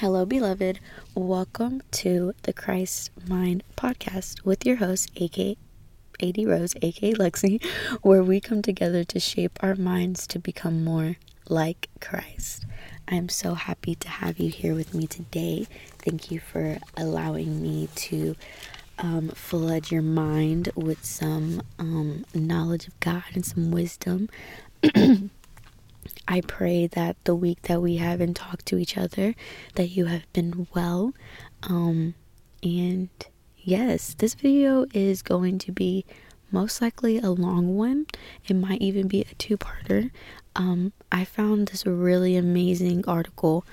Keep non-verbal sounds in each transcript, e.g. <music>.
Hello, beloved. Welcome to the Christ Mind podcast with your host, aka AD Rose, aka Lexi, <laughs> where we come together to shape our minds to become more like Christ. I'm so happy to have you here with me today. Thank you for allowing me to um, flood your mind with some um, knowledge of God and some wisdom. <clears throat> I pray that the week that we haven't talked to each other, that you have been well. Um, and yes, this video is going to be most likely a long one. It might even be a two-parter. Um, I found this really amazing article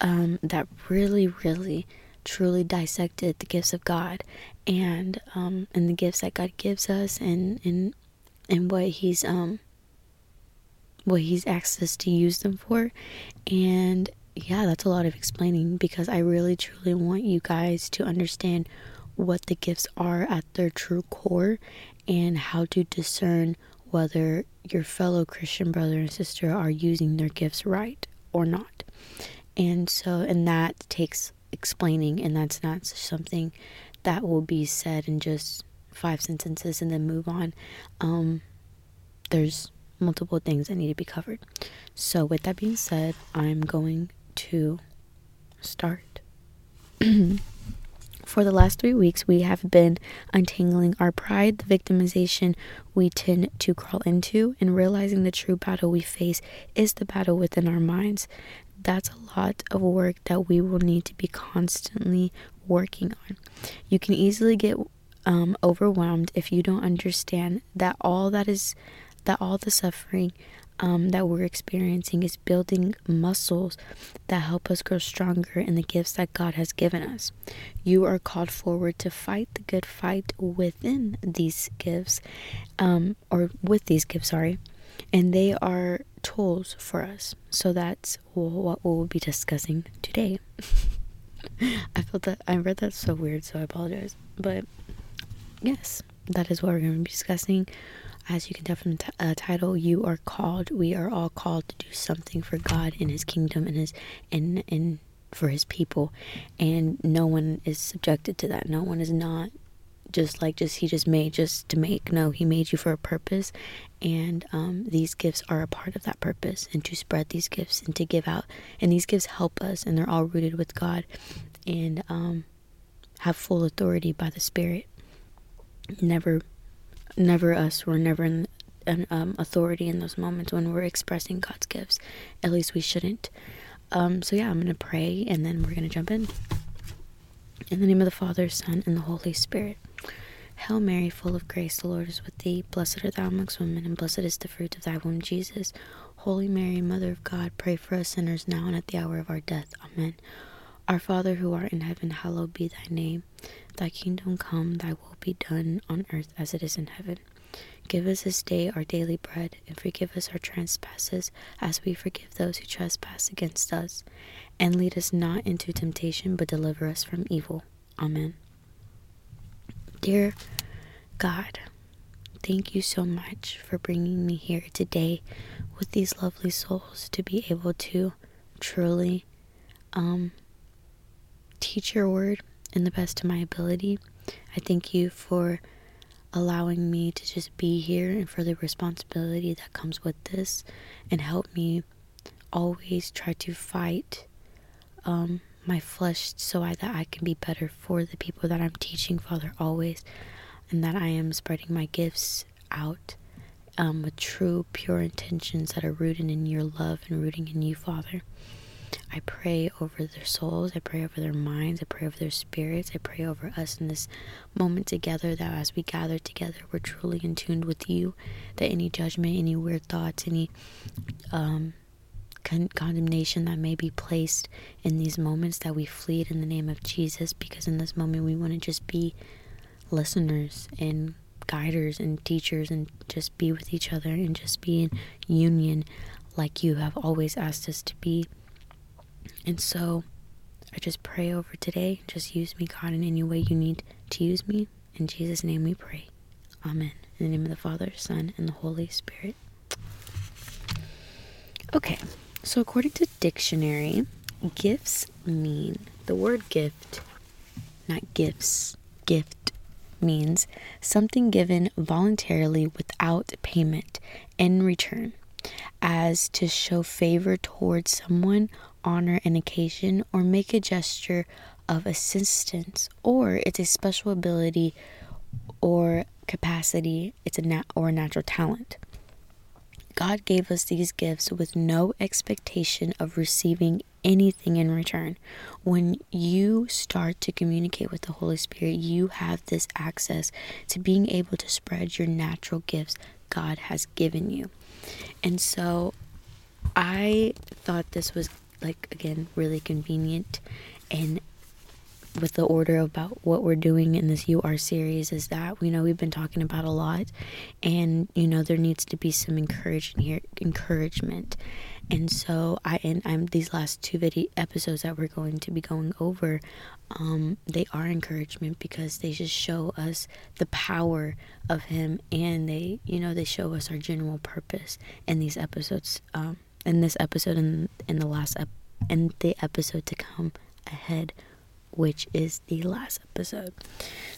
um, that really, really, truly dissected the gifts of God and um, and the gifts that God gives us and and and what He's um what he's asked us to use them for. And yeah, that's a lot of explaining because I really truly want you guys to understand what the gifts are at their true core and how to discern whether your fellow Christian brother and sister are using their gifts right or not. And so, and that takes explaining, and that's not something that will be said in just five sentences and then move on. Um, there's multiple things that need to be covered. So, with that being said, I'm going to start. <clears throat> For the last three weeks, we have been untangling our pride, the victimization we tend to crawl into, and realizing the true battle we face is the battle within our minds. That's a lot of work that we will need to be constantly working on. You can easily get um, overwhelmed if you don't understand that all that is that all the suffering um, that we're experiencing is building muscles that help us grow stronger in the gifts that God has given us. You are called forward to fight the good fight within these gifts, um, or with these gifts, sorry, and they are tools for us. So that's what we'll be discussing today. <laughs> I felt that I read that so weird, so I apologize. But yes, that is what we're going to be discussing as you can tell from the uh, title, you are called. We are all called to do something for God in His kingdom and His and and for His people, and no one is subjected to that. No one is not just like just He just made just to make. No, He made you for a purpose, and um, these gifts are a part of that purpose, and to spread these gifts and to give out. And these gifts help us, and they're all rooted with God, and um, have full authority by the Spirit. Never never us. We're never in an um, authority in those moments when we're expressing God's gifts. At least we shouldn't. Um, so yeah, I'm gonna pray and then we're gonna jump in. In the name of the Father, Son, and the Holy Spirit. Hail Mary, full of grace, the Lord is with thee. Blessed art thou amongst women, and blessed is the fruit of thy womb, Jesus. Holy Mary, Mother of God, pray for us sinners now and at the hour of our death. Amen. Our Father who art in heaven, hallowed be thy name. Thy kingdom come, thy will be done on earth as it is in heaven. Give us this day our daily bread, and forgive us our trespasses, as we forgive those who trespass against us. And lead us not into temptation, but deliver us from evil. Amen. Dear God, thank you so much for bringing me here today with these lovely souls to be able to truly um, teach your word in the best of my ability. I thank you for allowing me to just be here and for the responsibility that comes with this and help me always try to fight um, my flesh so I, that I can be better for the people that I'm teaching, Father, always, and that I am spreading my gifts out um, with true, pure intentions that are rooted in your love and rooting in you, Father. I pray over their souls. I pray over their minds. I pray over their spirits. I pray over us in this moment together that as we gather together, we're truly in tune with you. That any judgment, any weird thoughts, any um, con- condemnation that may be placed in these moments, that we flee it in the name of Jesus. Because in this moment, we want to just be listeners and guiders and teachers and just be with each other and just be in union like you have always asked us to be. And so I just pray over today. Just use me, God, in any way you need to use me. In Jesus' name we pray. Amen. In the name of the Father, Son, and the Holy Spirit. Okay, so according to dictionary, gifts mean the word gift, not gifts, gift means something given voluntarily without payment in return, as to show favor towards someone, honor an occasion, or make a gesture of assistance, or it's a special ability or capacity, it's a nat- or a natural talent. God gave us these gifts with no expectation of receiving anything in return. When you start to communicate with the Holy Spirit, you have this access to being able to spread your natural gifts God has given you. And so I thought this was like again really convenient and with the order about what we're doing in this UR series is that we know we've been talking about a lot and you know there needs to be some encouragement here encouragement. And so I and I'm these last two video episodes that we're going to be going over um, they are encouragement because they just show us the power of him and they you know they show us our general purpose in these episodes um, in this episode and in the last ep- and the episode to come ahead which is the last episode.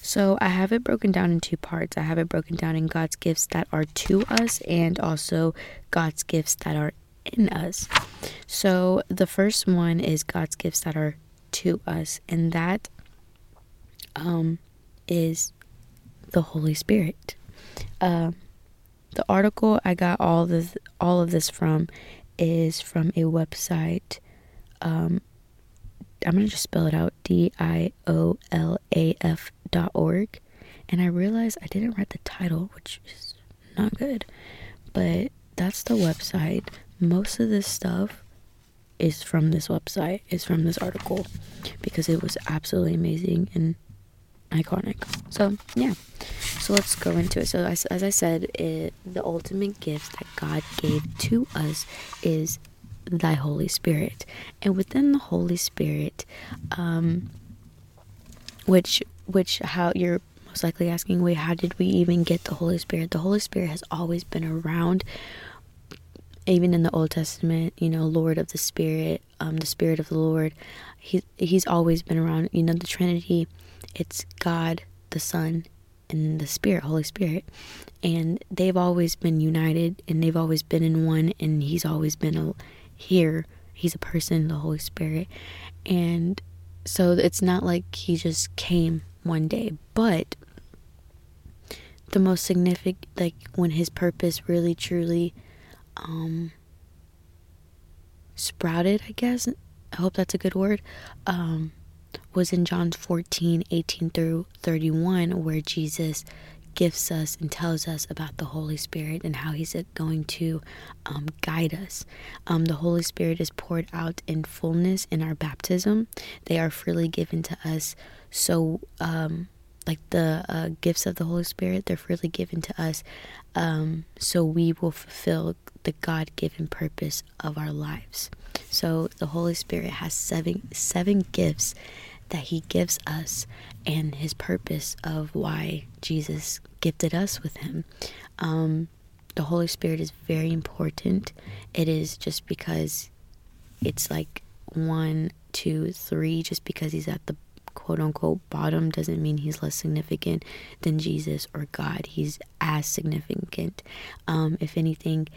So I have it broken down in two parts. I have it broken down in God's gifts that are to us and also God's gifts that are in us. So the first one is God's gifts that are to us, and that um, is the Holy Spirit. Uh, the article I got all this all of this from is from a website um, I'm going to just spell it out D I O L A F dot org. And I realized I didn't write the title, which is not good. But that's the website. Most of this stuff is from this website, is from this article, because it was absolutely amazing and iconic. So, yeah. So let's go into it. So, as, as I said, it, the ultimate gift that God gave to us is thy Holy Spirit. And within the Holy Spirit, um, which which how you're most likely asking, wait, how did we even get the Holy Spirit? The Holy Spirit has always been around. Even in the Old Testament, you know, Lord of the Spirit, um, the Spirit of the Lord, he, he's always been around. You know, the Trinity, it's God, the Son, and the Spirit, Holy Spirit. And they've always been united and they've always been in one, and He's always been a, here. He's a person, the Holy Spirit. And so it's not like he just came one day, but the most significant like when his purpose really truly um sprouted, I guess. I hope that's a good word. Um was in John 14, 18 through 31, where Jesus gifts us and tells us about the Holy Spirit and how He's going to um, guide us. Um, the Holy Spirit is poured out in fullness in our baptism, they are freely given to us. So, um, like the uh, gifts of the Holy Spirit, they're freely given to us um, so we will fulfill the God given purpose of our lives. So, the Holy Spirit has seven, seven gifts that he gives us and his purpose of why Jesus gifted us with him. Um, the Holy Spirit is very important. It is just because it's like one, two, three, just because he's at the quote unquote bottom doesn't mean he's less significant than Jesus or God. He's as significant. Um, if anything,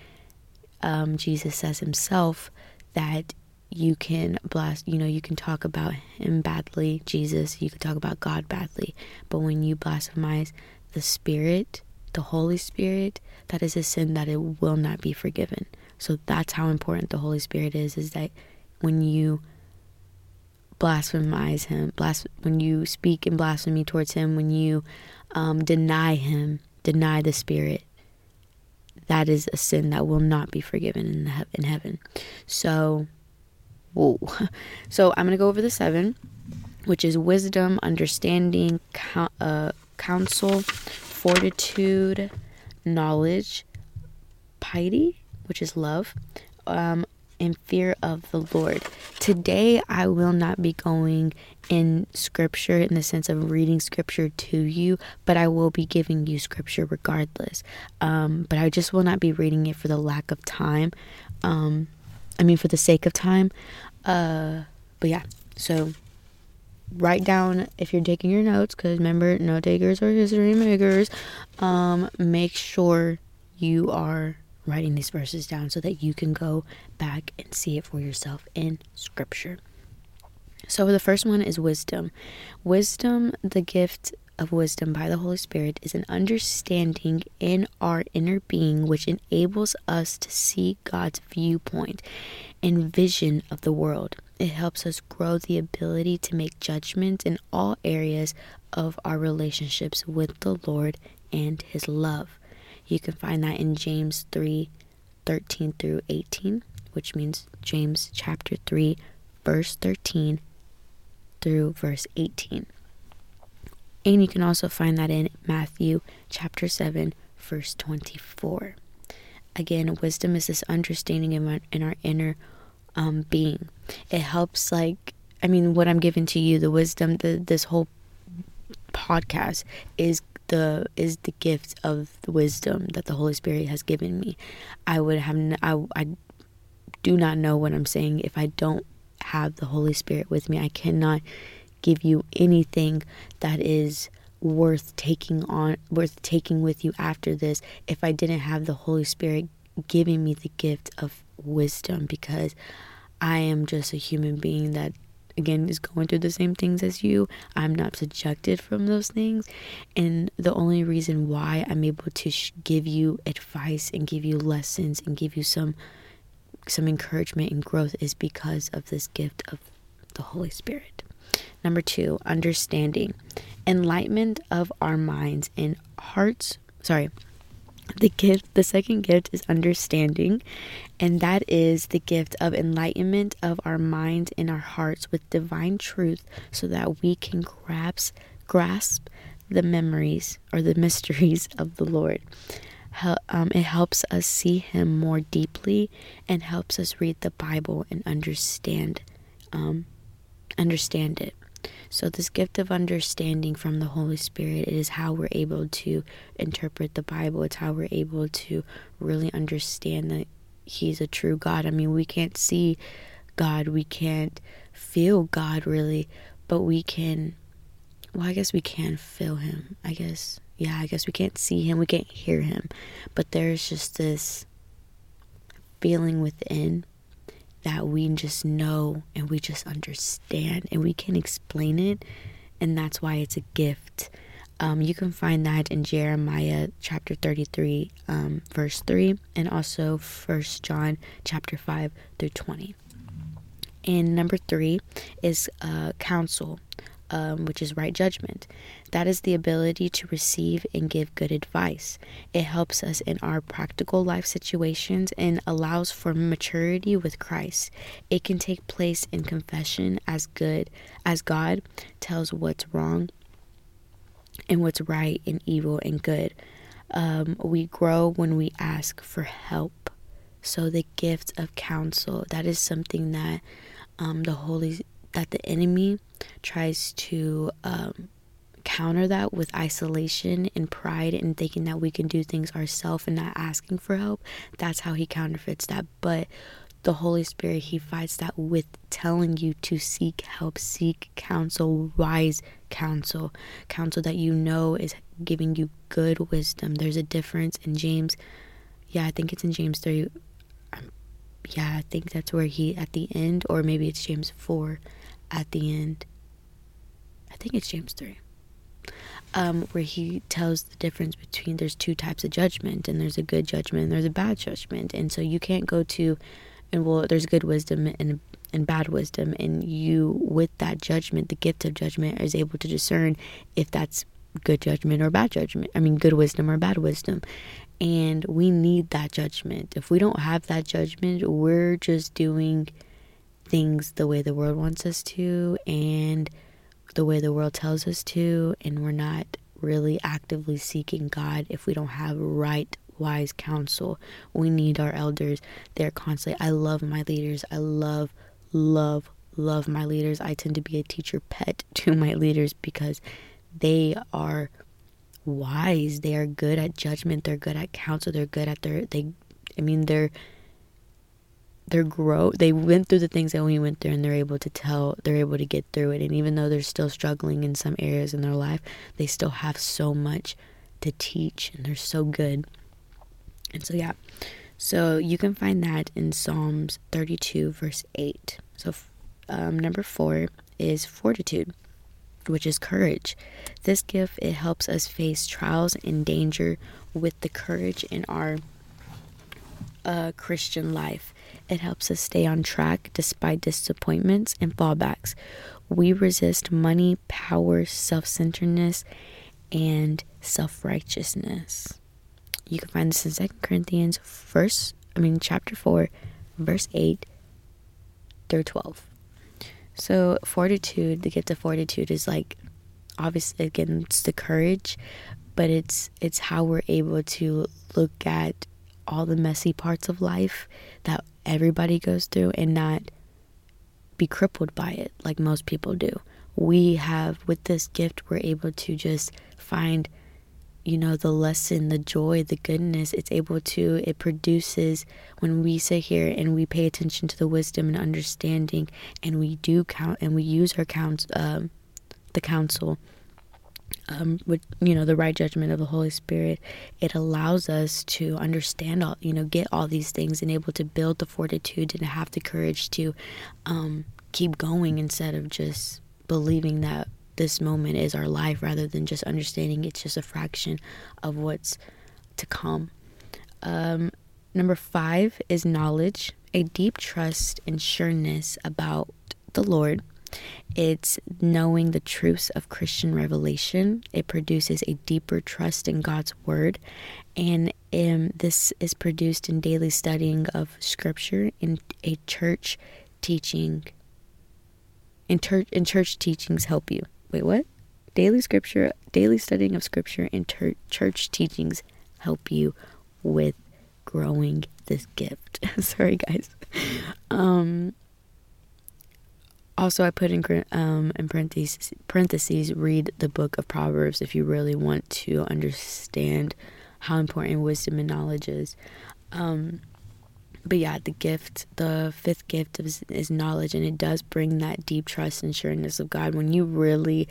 um, Jesus says himself that you can blast, you know, you can talk about him badly, Jesus, you can talk about God badly, but when you blasphemize the Spirit, the Holy Spirit, that is a sin that it will not be forgiven. So that's how important the Holy Spirit is, is that when you blasphemize him, blas- when you speak in blasphemy towards him, when you um, deny him, deny the Spirit, that is a sin that will not be forgiven in, the, in heaven. So Whoa. <laughs> So I'm going to go over the seven, which is wisdom, understanding, uh, counsel, fortitude, knowledge, piety, which is love, um, and fear of the Lord. Today, I will not be going in scripture in the sense of reading scripture to you, but I will be giving you scripture regardless. Um, but I just will not be reading it for the lack of time. Um, I mean, for the sake of time. Uh, but yeah, so write down if you're taking your notes because remember note takers are history makers. Um, make sure you are writing these verses down so that you can go back and see it for yourself in scripture. So the first one is wisdom. Wisdom the gift of wisdom by the Holy Spirit is an understanding in our inner being which enables us to see God's viewpoint and vision of the world. It helps us grow the ability to make judgments in all areas of our relationships with the Lord and His love. You can find that in James 3 13 through 18, which means James chapter 3, verse 13 through verse 18. And you can also find that in Matthew chapter 7, verse 24. Again, wisdom is this understanding in our, in our inner um, being. It helps, like, I mean, what I'm giving to you, the wisdom, the this whole podcast is the is the gift of the wisdom that the Holy Spirit has given me. I would have I I do not know what I'm saying if I don't have the Holy Spirit with me. I cannot give you anything that is worth taking on worth taking with you after this if I didn't have the Holy Spirit giving me the gift of wisdom because I am just a human being that again is going through the same things as you. I'm not subjected from those things and the only reason why I'm able to sh- give you advice and give you lessons and give you some some encouragement and growth is because of this gift of the Holy Spirit. Number 2, understanding. Enlightenment of our minds and hearts, sorry, the gift the second gift is understanding and that is the gift of enlightenment of our minds and our hearts with divine truth so that we can grasp grasp the memories or the <laughs> mysteries of the lord. Um, it helps us see him more deeply and helps us read the bible and understand um, understand it so, this gift of understanding from the Holy Spirit is how we're able to interpret the Bible. It's how we're able to really understand that He's a true God. I mean, we can't see God, we can't feel God really, but we can, well, I guess we can feel Him. I guess, yeah, I guess we can't see Him, we can't hear Him, but there's just this feeling within that we just know and we just understand and we can explain it and that's why it's a gift. Um, you can find that in jeremiah chapter 33 um, verse 3 and also first john chapter 5 through 20 and number three is uh, counsel um, which is right judgment. That is the ability to receive and give good advice. It helps us in our practical life situations and allows for maturity with Christ. It can take place in confession as good as God tells what's wrong and what's right and evil and good. Um, we grow when we ask for help. So the gift of counsel that is something that um, the Holy that the enemy tries to um, counter that with isolation and pride and thinking that we can do things ourselves and not asking for help. That's how he counterfeits that. But the Holy Spirit, he fights that with telling you to seek help, seek counsel, wise counsel, counsel that you know is giving you good wisdom. There's a difference in James. Yeah, I think it's in James 3. Um, yeah, I think that's where he, at the end, or maybe it's James 4 at the end. I think it's James 3. Um, where he tells the difference between there's two types of judgment and there's a good judgment and there's a bad judgment and so you can't go to and well there's good wisdom and and bad wisdom and you with that judgment the gift of judgment is able to discern if that's good judgment or bad judgment i mean good wisdom or bad wisdom and we need that judgment if we don't have that judgment we're just doing things the way the world wants us to and the way the world tells us to, and we're not really actively seeking God if we don't have right, wise counsel. We need our elders. They're constantly, I love my leaders. I love, love, love my leaders. I tend to be a teacher pet <laughs> to my leaders because they are wise. They are good at judgment. They're good at counsel. They're good at their, they, I mean, they're, they're grow they went through the things that we went through and they're able to tell they're able to get through it. And even though they're still struggling in some areas in their life they still have so much to teach and they're so good. And so yeah. So you can find that in psalms 32 verse 8 so um, number four is fortitude which is courage. This gift it helps us face trials and danger with the courage in our uh, christian life it helps us stay on track despite disappointments and fallbacks. We resist money, power, self centeredness, and self righteousness. You can find this in Second Corinthians, verse, I mean, chapter 4, verse 8 through 12. So, fortitude, the gift of fortitude is like, obviously, again, it's the courage, but it's it's how we're able to look at all the messy parts of life that everybody goes through and not be crippled by it like most people do. We have, with this gift, we're able to just find, you know, the lesson, the joy, the goodness. It's able to, it produces when we sit here and we pay attention to the wisdom and understanding and we do count and we use our counts, um, the counsel um, with you know the right judgment of the Holy Spirit, it allows us to understand all you know get all these things and able to build the fortitude and have the courage to um, keep going instead of just believing that this moment is our life rather than just understanding it's just a fraction of what's to come. Um, number five is knowledge, a deep trust and sureness about the Lord it's knowing the truths of Christian revelation. It produces a deeper trust in God's word. And um, this is produced in daily studying of scripture in a church teaching. In church, in church teachings help you. Wait, what? Daily scripture, daily studying of scripture in ter- church teachings help you with growing this gift. <laughs> Sorry, guys. Um, also, I put in um, in parentheses, parentheses read the book of Proverbs if you really want to understand how important wisdom and knowledge is. Um, but yeah, the gift, the fifth gift is, is knowledge, and it does bring that deep trust and sureness of God. When you really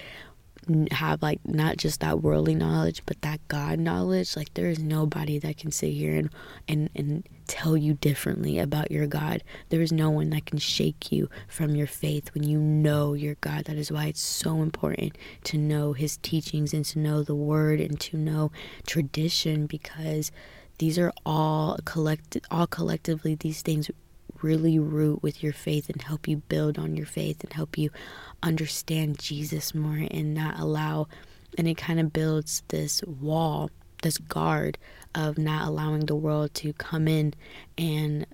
have like not just that worldly knowledge but that god knowledge. Like there is nobody that can sit here and and and tell you differently about your god. There is no one that can shake you from your faith when you know your god. That is why it's so important to know his teachings and to know the word and to know tradition because these are all collected all collectively these things really root with your faith and help you build on your faith and help you understand Jesus more and not allow, and it kind of builds this wall, this guard of not allowing the world to come in and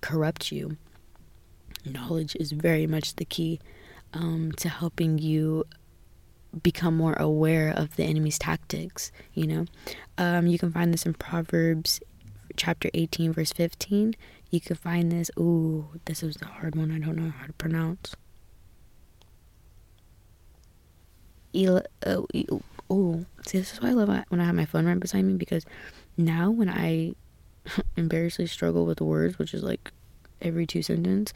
corrupt you. Knowledge is very much the key um, to helping you become more aware of the enemy's tactics. You know, um, you can find this in Proverbs chapter 18, verse 15. You can find this. Ooh, this is the hard one. I don't know how to pronounce. Uh, oh, see, this is why I love when I have my phone right beside me because now when I <laughs> embarrassingly struggle with the words, which is like every two sentence,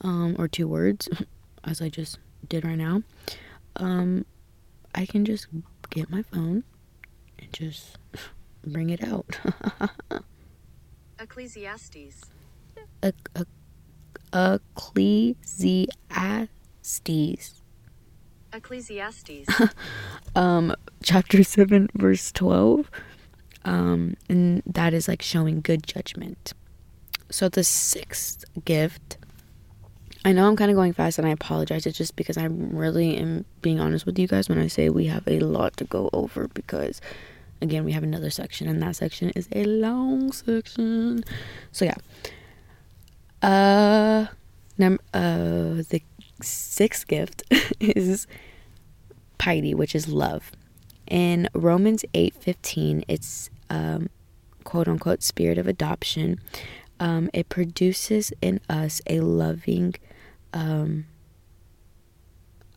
um, or two words, <laughs> as I just did right now, um, I can just get my phone and just <laughs> bring it out. Ecclesiastes. Ecclesiastes. Ecclesiastes. <laughs> um, chapter 7, verse 12. Um, and that is like showing good judgment. So the sixth gift, I know I'm kind of going fast and I apologize. It's just because I'm really am being honest with you guys when I say we have a lot to go over because again we have another section and that section is a long section. So yeah. Uh num uh the sixth gift <laughs> is piety, which is love. In Romans 8:15, it's um, quote unquote spirit of adoption. Um, it produces in us a loving, um,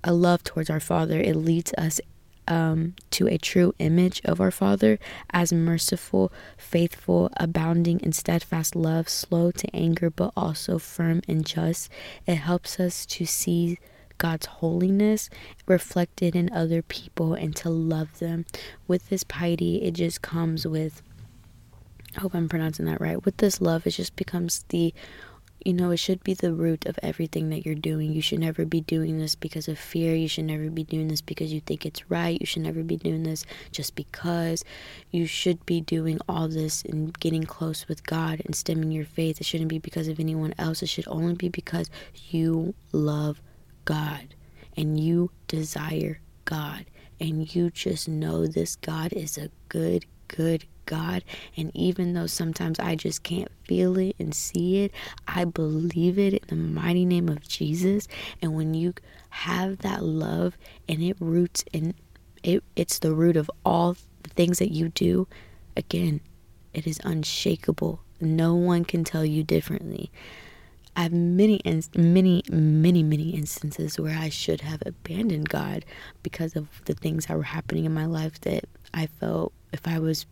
a love towards our Father. It leads us um, to a true image of our Father as merciful, faithful, abounding in steadfast love, slow to anger, but also firm and just. It helps us to see God's holiness reflected in other people and to love them. With this piety, it just comes with, I hope I'm pronouncing that right. With this love, it just becomes the you know, it should be the root of everything that you're doing. You should never be doing this because of fear. You should never be doing this because you think it's right. You should never be doing this just because. You should be doing all this and getting close with God and stemming your faith. It shouldn't be because of anyone else. It should only be because you love God and you desire God and you just know this God is a good, good God. And even though sometimes I just can't feel it and see it, I believe it in the mighty name of Jesus. And when you have that love and it roots in it, it's the root of all the things that you do, again, it is unshakable. No one can tell you differently. I have many, many, many, many instances where I should have abandoned God because of the things that were happening in my life that I felt if I was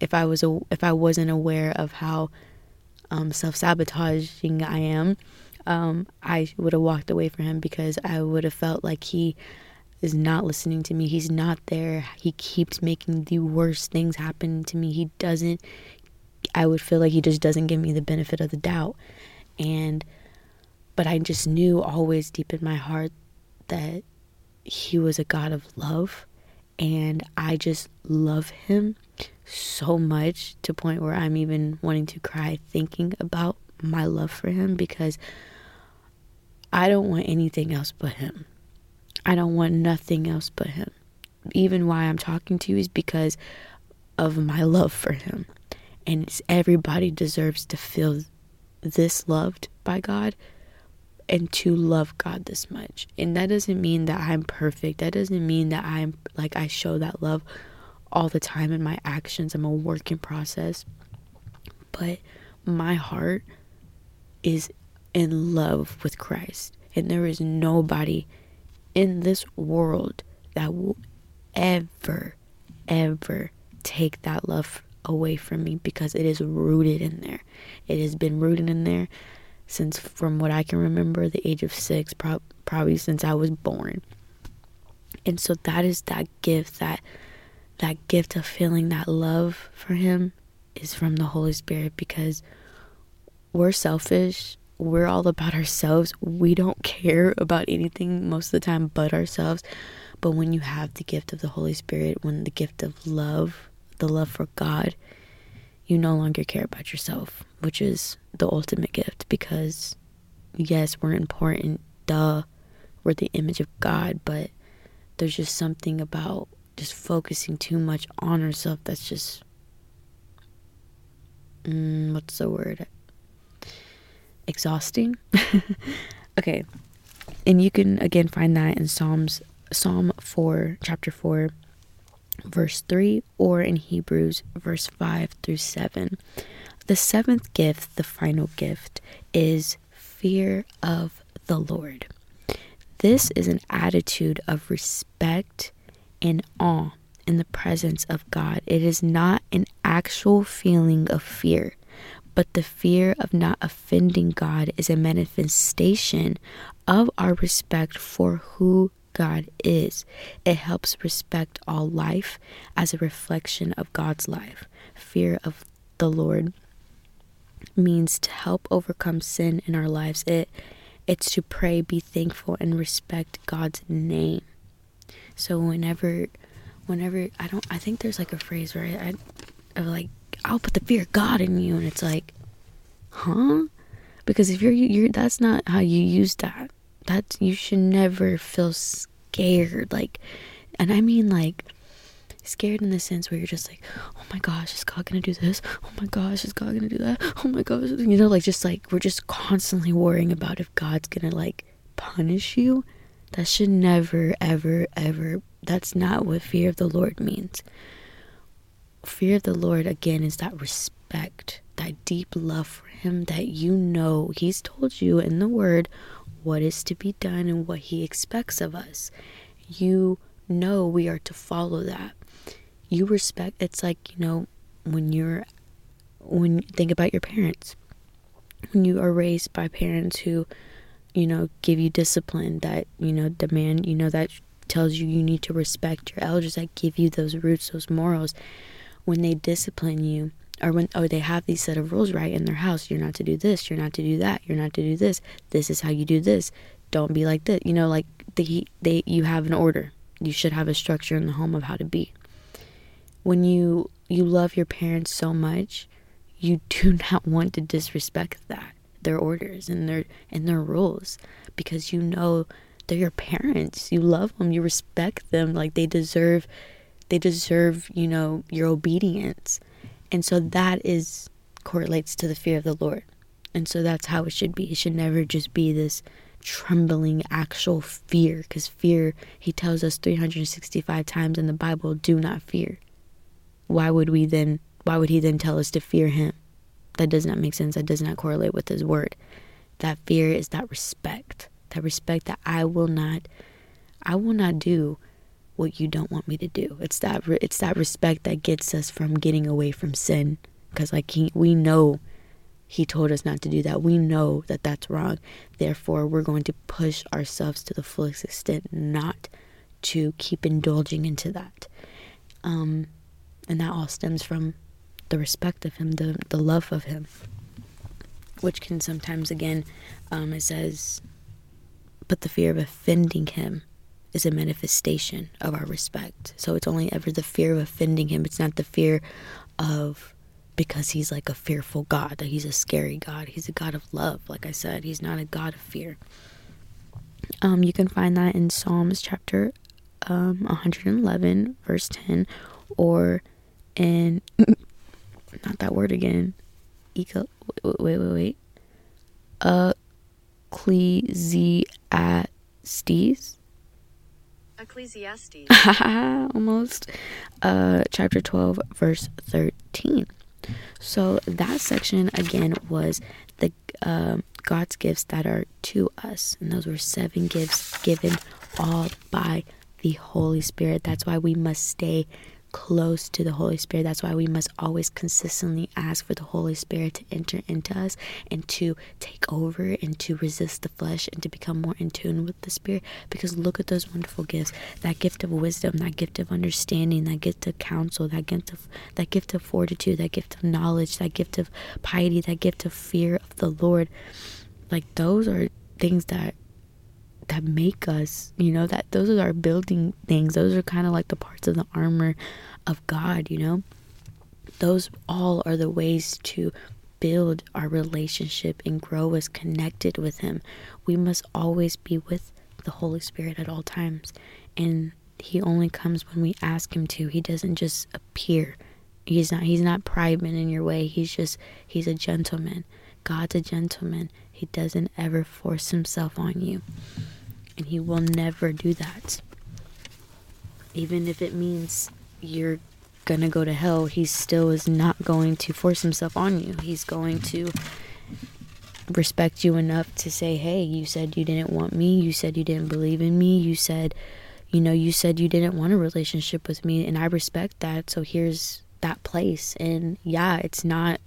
if I was if I wasn't aware of how um, self sabotaging I am, um, I would have walked away from him because I would have felt like he is not listening to me. He's not there. He keeps making the worst things happen to me. He doesn't. I would feel like he just doesn't give me the benefit of the doubt, and but I just knew always deep in my heart that he was a God of love, and I just love him so much to point where I'm even wanting to cry thinking about my love for him because I don't want anything else but him. I don't want nothing else but him. Even why I'm talking to you is because of my love for him. And everybody deserves to feel this loved by God and to love God this much. And that doesn't mean that I'm perfect. That doesn't mean that I'm like I show that love all the time in my actions. I'm a work in process. But my heart is in love with Christ. And there is nobody in this world that will ever, ever take that love away from me because it is rooted in there. It has been rooted in there since, from what I can remember, the age of six, pro- probably since I was born. And so that is that gift that that gift of feeling that love for him is from the Holy Spirit because we're selfish. We're all about ourselves. We don't <laughs> care about anything most of the time but ourselves. But when you have the gift of the Holy Spirit, when the gift of love, the love for God, you no longer care about yourself, which is the ultimate gift because, yes, we're important, duh, we're the image of God, but there's just something about just focusing too much on herself that's just mm, what's the word? Exhausting? <laughs> Okay and you can again find that in psalms psalm 4 chapter 4 verse 3 or in hebrews verse 5 through 7 the seventh gift the final gift is fear of the lord. This is an attitude of respect in awe in the presence of God. It is not an actual feeling of fear, but the fear of not offending God is a manifestation of our respect for who God is. It helps respect all life as a reflection of God's life. Fear of the Lord means to help overcome sin in our lives. It it's to pray, be thankful and respect God's name. So whenever, whenever I don't, I think there's like a phrase where I, I, like, I'll put the fear of God in you, and it's like, huh? Because if you're you're that's not how you use that. That's you should never feel scared, like, and I mean like scared in the sense where you're just like, oh my gosh, is God gonna do this? Oh my gosh, is God gonna do that? Oh my gosh, you know, like just like we're just constantly worrying about if God's gonna like punish you. That should never, ever, ever, that's not what fear of the Lord means. Fear of the Lord, again, is that respect, that deep love for Him that you know He's told you in the Word what is to be done and what He expects of us. You know we are to follow that. You respect, it's like, you know, when you're, when you think about your parents, when you are raised by parents who, you know, give you discipline that, you know, demand, you know, that tells you you need to respect your elders, that give you those roots, those morals. When they discipline you, or when oh they have these set of rules right in their house you're not to do this you're not to do that you're not to do this this is how you do this don't be like this you know like they they you have an order. You should have a structure in the home of how to be. When you you love your parents so much you <laughs> do not want to disrespect that their orders and their and their rules because you know they're your parents. You love them you respect them like they deserve they deserve you know your obedience. And so that is correlates to the fear of the lord. And so that's how it should be. It should never just be this trembling actual fear because fear he tells us 365 times in the bible do not fear. Why would we then why would he then tell us to fear him that does not make sense that does not correlate with his word that fear is that respect that respect that i will not i will not do what you don't want me to do it's that it's that respect that gets us from getting away from sin because like he, we know he told us not to do that. We know that that's wrong. Therefore, we're going to push ourselves to the fullest extent not to keep indulging into that. Um, and that all stems from the respect of him, the, the love of him, which can sometimes, again, um, it says, but the fear of offending him is a manifestation of our respect. So it's only ever the fear of offending him. It's not the fear of because he's like a fearful God, that he's a scary God. He's a God of love, like I said. He's not a God of fear. Um, you can find that in Psalms chapter um, 111, verse 10, or in, not that word again, Eco, wait, wait, wait, wait. Ecclesiastes. Ecclesiastes. <laughs> Almost. Uh, chapter 12, verse 13. So that section again was the uh, God's gifts that are to us, and those were seven gifts given all by the Holy Spirit. That's why we must stay close to the Holy Spirit. That's why we must always consistently ask for the Holy Spirit to enter into us and to take over and to resist the flesh and to become more in tune with the Spirit. Because look at those wonderful gifts that gift of wisdom, that gift of understanding, that gift of counsel, that gift of that gift of fortitude, that gift of knowledge, that gift of piety, that gift of fear of the Lord. Like those are things that that make us, you know, that those are our building things. Those are kind of like the parts of the armor of God, you know. Those all are the ways to build our relationship and grow as connected with Him. We must always be with the Holy Spirit at all times. And He only comes when we ask Him to. He doesn't just appear. He's not he's not prideful in your way. He's just he's a gentleman. God's a gentleman. He doesn't ever force himself on you and he will never do that. Even if it means you're gonna go to hell, he still is not going to force himself on you. He's going to respect you enough to say, hey, you said you didn't want me. You said you didn't believe in me. You said, you know, you said you didn't want a relationship with me, and I respect that. So here's that place. And yeah, it's not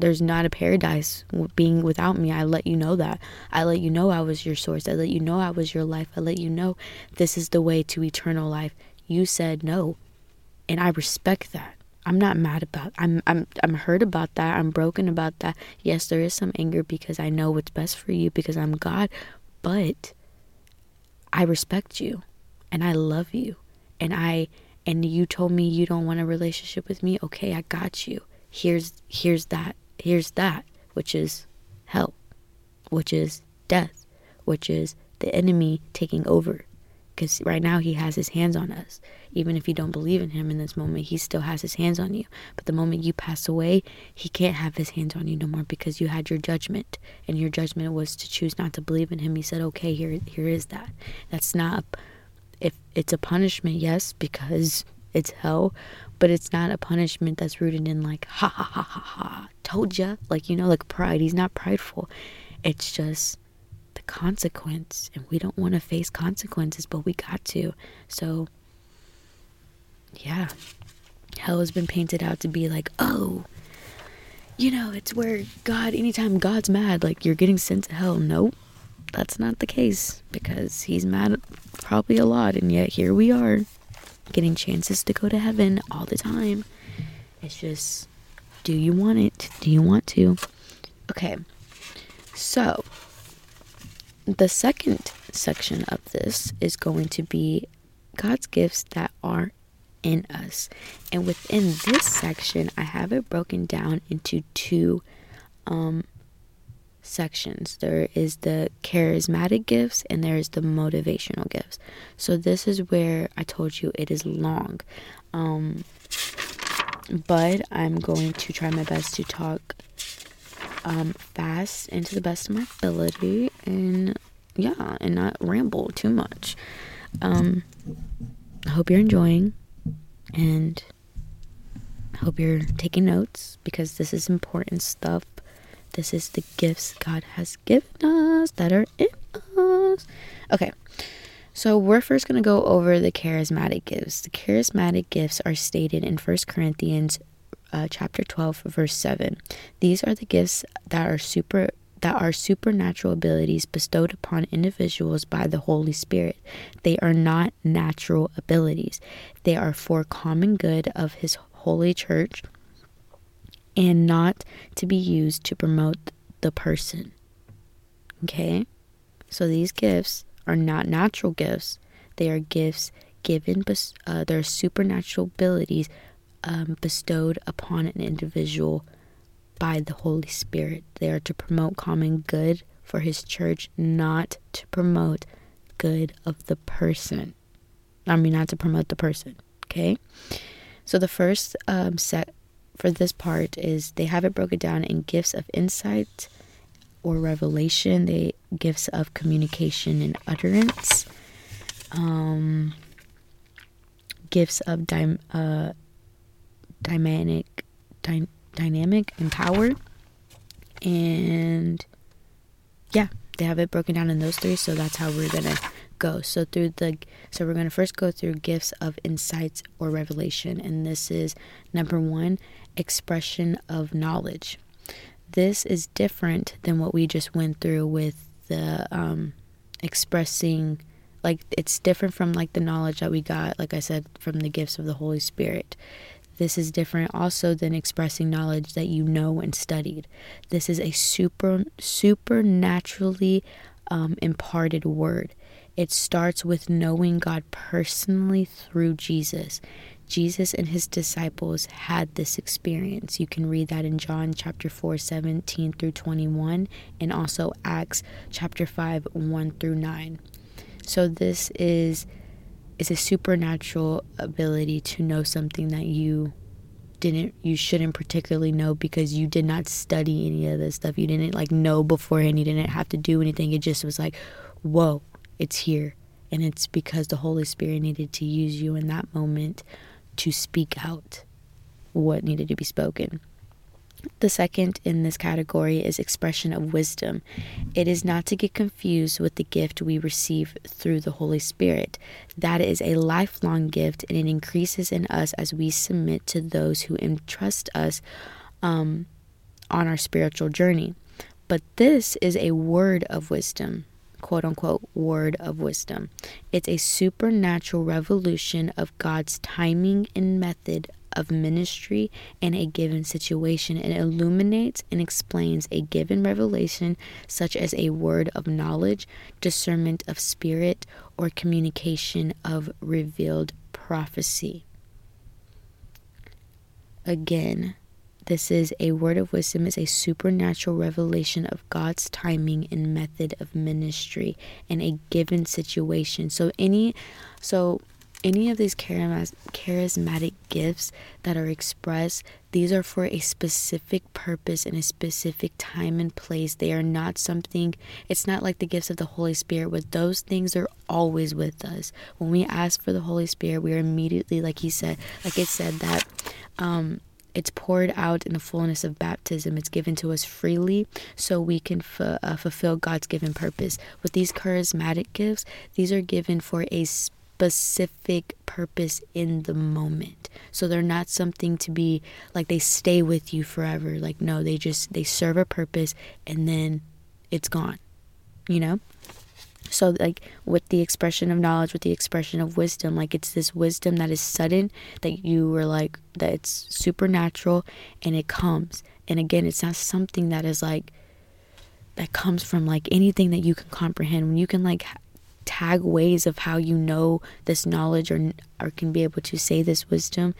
there's not a paradise being without me. I let you know that. I let you know I was your source. I let you know I was your life. I let you know this is the way to eternal life. You said no. And I respect that. I'm not mad about I'm I'm I'm hurt about that. I'm broken about that. Yes, there is some anger because I know what's best for you because I'm God, but I respect you and I love you. And I and you told me you don't want a relationship with me. Okay, I got you. Here's here's that here's that, which is hell, which is death, which is the enemy taking over. Because right now he has his hands on us. Even if you don't believe in him in this moment, he still has his hands on you. But the moment you pass away, he can't have his hands on you no more because you had your judgment. And your judgment was to choose not to believe in him. He said, okay, here, here is that. That's not, if it's a punishment, yes, because it's hell, but it's not a punishment that's rooted in like ha ha ha ha ha told ya. Like you know like pride. He's not prideful. It's just the consequence and we don't want to face consequences but we got to. So yeah, hell has been painted out to be like, oh, you know, it's where God, anytime God's mad, like you're getting sent to hell. Nope, that's not the case because He's mad probably a lot, and yet here we are getting chances to go to heaven all the time. It's just, do you want it? Do you want to? Okay, so the second section of this is going to be God's gifts that are in us. And within this section, I have it broken down into two um, sections. There is the charismatic gifts and there is the motivational gifts. So this is where I told you it is long. Um, but I'm going to try my best to talk um, fast and to the best of my ability and yeah, and not ramble too much. Um, I hope you're enjoying and I hope you're taking notes because this is important stuff. This is the gifts God has given us that are in us. Okay, so we're first going to go over the charismatic gifts. The charismatic gifts are stated in First Corinthians uh, chapter 12 verse 7 these are the gifts that are super that are supernatural abilities bestowed upon individuals by the Holy Spirit. They are not natural abilities. They are for common good of His holy church and not to be used to promote the person. Okay? So these gifts are not natural gifts. They are gifts given, uh, they're supernatural abilities um, bestowed upon an individual by the Holy Spirit. They are to promote common good for His church, not to promote good of the person. I mean, not to promote the person. Okay. So the first um, set for this part is they have it broken down in gifts of insight or revelation. They gifts of communication and utterance. Um, gifts of dy- uh, dynamic, dy- dynamic and power. And yeah, they have it broken down in those three, so that's how we're gonna go. So through the so we're gonna first go through gifts of insights or revelation, and this is number one, expression of knowledge. This is different than what we just went through with the um, expressing like it's different from like the knowledge that we got like i said from the gifts of the holy spirit this is different also than expressing knowledge that you know and studied. This is a super supernaturally um, imparted word. It starts with knowing God personally through Jesus. Jesus and his disciples had this experience. You can read that in John chapter 4, 17 through 21, and also Acts chapter 5, 1 through 9. So this is is a supernatural ability to know something that you didn't you shouldn't particularly know because you did not study any of this stuff you didn't like know beforehand you didn't have to do anything it just was like whoa it's here and it's because the holy spirit needed to use you in that moment to speak out what needed to be spoken the second in this category is expression of wisdom. It is not to get confused with the gift we receive through the Holy Spirit. That is a lifelong gift and it increases in us as we submit to those who entrust us um, on our spiritual journey. But this is a word of wisdom quote unquote word of wisdom. It's a supernatural revolution of God's timing and method of ministry in a given situation. It illuminates and explains a given revelation, such as a word of knowledge, discernment of spirit, or communication of revealed prophecy. Again, this is a word of wisdom is a supernatural revelation of God's timing and method of ministry in a given situation. So any so any of these charismatic gifts that are expressed, these are for a specific purpose in a specific time and place. They are not something, it's not like the gifts of the Holy Spirit, where those things are always with us. When we ask for the Holy Spirit, we are immediately, like he said, like it said, that um, it's poured out in the fullness of baptism. It's given to us freely so we can f- uh, fulfill God's given purpose. With these charismatic gifts, these are given for a specific specific purpose in the moment. So they're not something to be like they stay with you forever. Like no, they just they serve a purpose and then it's gone. You know? So like with the expression of knowledge, with the expression of wisdom, like it's this wisdom that is sudden that you were like that it's supernatural and it comes. And again, it's not something that is like that comes from like anything that you can comprehend. When you can like tag ways of how you know this knowledge or or can be able to say this wisdom,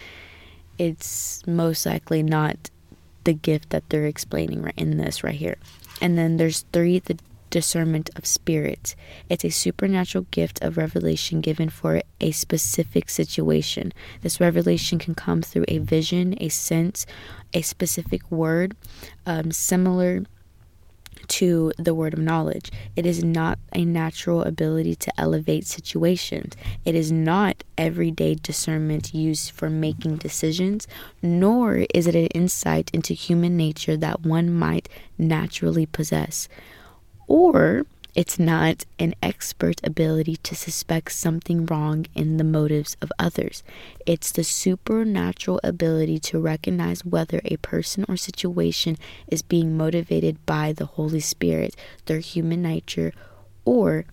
it's most likely not the gift that they're explaining right in this right here. And then there's three the discernment of spirits. It's a supernatural gift of revelation given for a specific situation. This revelation can come through a vision, a sense, a specific word, um, similar to the word of knowledge. It is not a natural ability to elevate situations. It is not everyday discernment used for making decisions, nor is it an insight into human nature that one might naturally possess or it's not an expert ability to suspect something wrong in the motives of others. It's the supernatural ability to recognize whether a person or situation is being motivated by the Holy Spirit, their human nature, or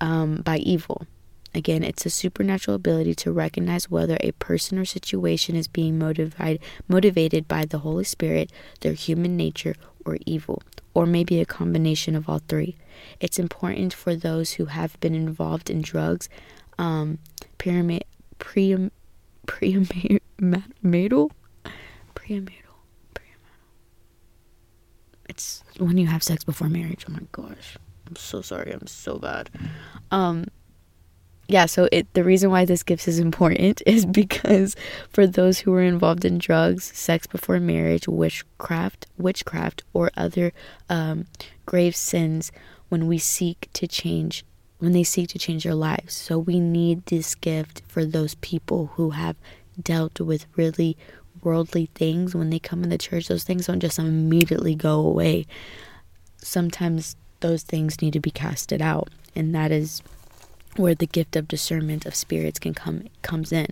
um, by evil. Again, it's a supernatural ability to recognize whether a person or situation is being motivated motivated by the Holy Spirit, their human nature, or evil or maybe a combination of all three. It's important for those who have been involved in drugs, um, pyramid, pre, prenatal, prenatal, prenatal. It's when you have sex before marriage. Oh my gosh, I'm so sorry. I'm so bad. Um, yeah, so it the reason why this gift is important <laughs> is because for those who were involved in drugs, sex before marriage, witchcraft, witchcraft, or other um, grave sins, when we seek to change, when they seek to change their lives, so we need this gift for those people who have dealt with really worldly things. When they come in the church, those things don't just immediately go away. Sometimes those things need to be casted out, and that is where the gift of discernment of spirits can come comes in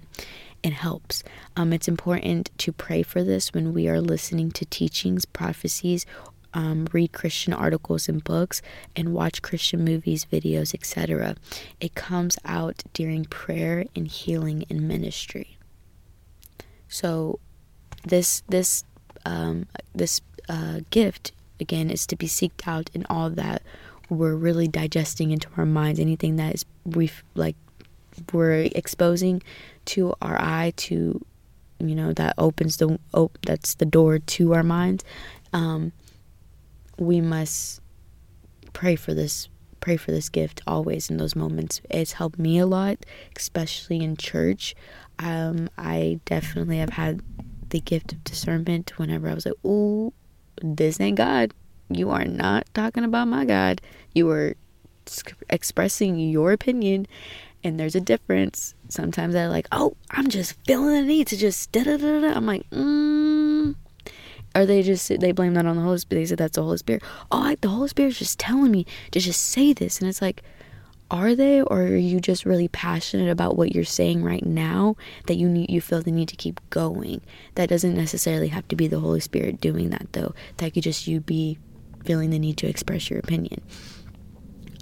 and helps. Um, it's important to pray for this when we are listening to teachings, prophecies, um, read Christian articles and books, and watch Christian movies, videos, etc. It comes out during prayer and healing and ministry. So, this this um, this uh, gift again is to be seeked out in all that we're really digesting into our minds anything that is we like we're exposing to our eye to you know that opens the op- that's the door to our minds um, we must pray for this pray for this gift always in those moments. It's helped me a lot especially in church. Um, i definitely have had the gift of discernment whenever i was like oh this ain't god you are not talking about my God. You are expressing your opinion, and there's a difference. Sometimes I like, oh, I'm just feeling the need to just da da da da. I'm like, mm. Or they just they blame that on the Holy Spirit. They said that's the Holy Spirit. Oh, I, the Holy Spirit's just telling me to just say this, and it's like, are they, or are you just really passionate about what you're saying right now that you need you feel the need to keep going? That doesn't necessarily have to be the Holy Spirit doing that though. That could just you be feeling the need to express your opinion.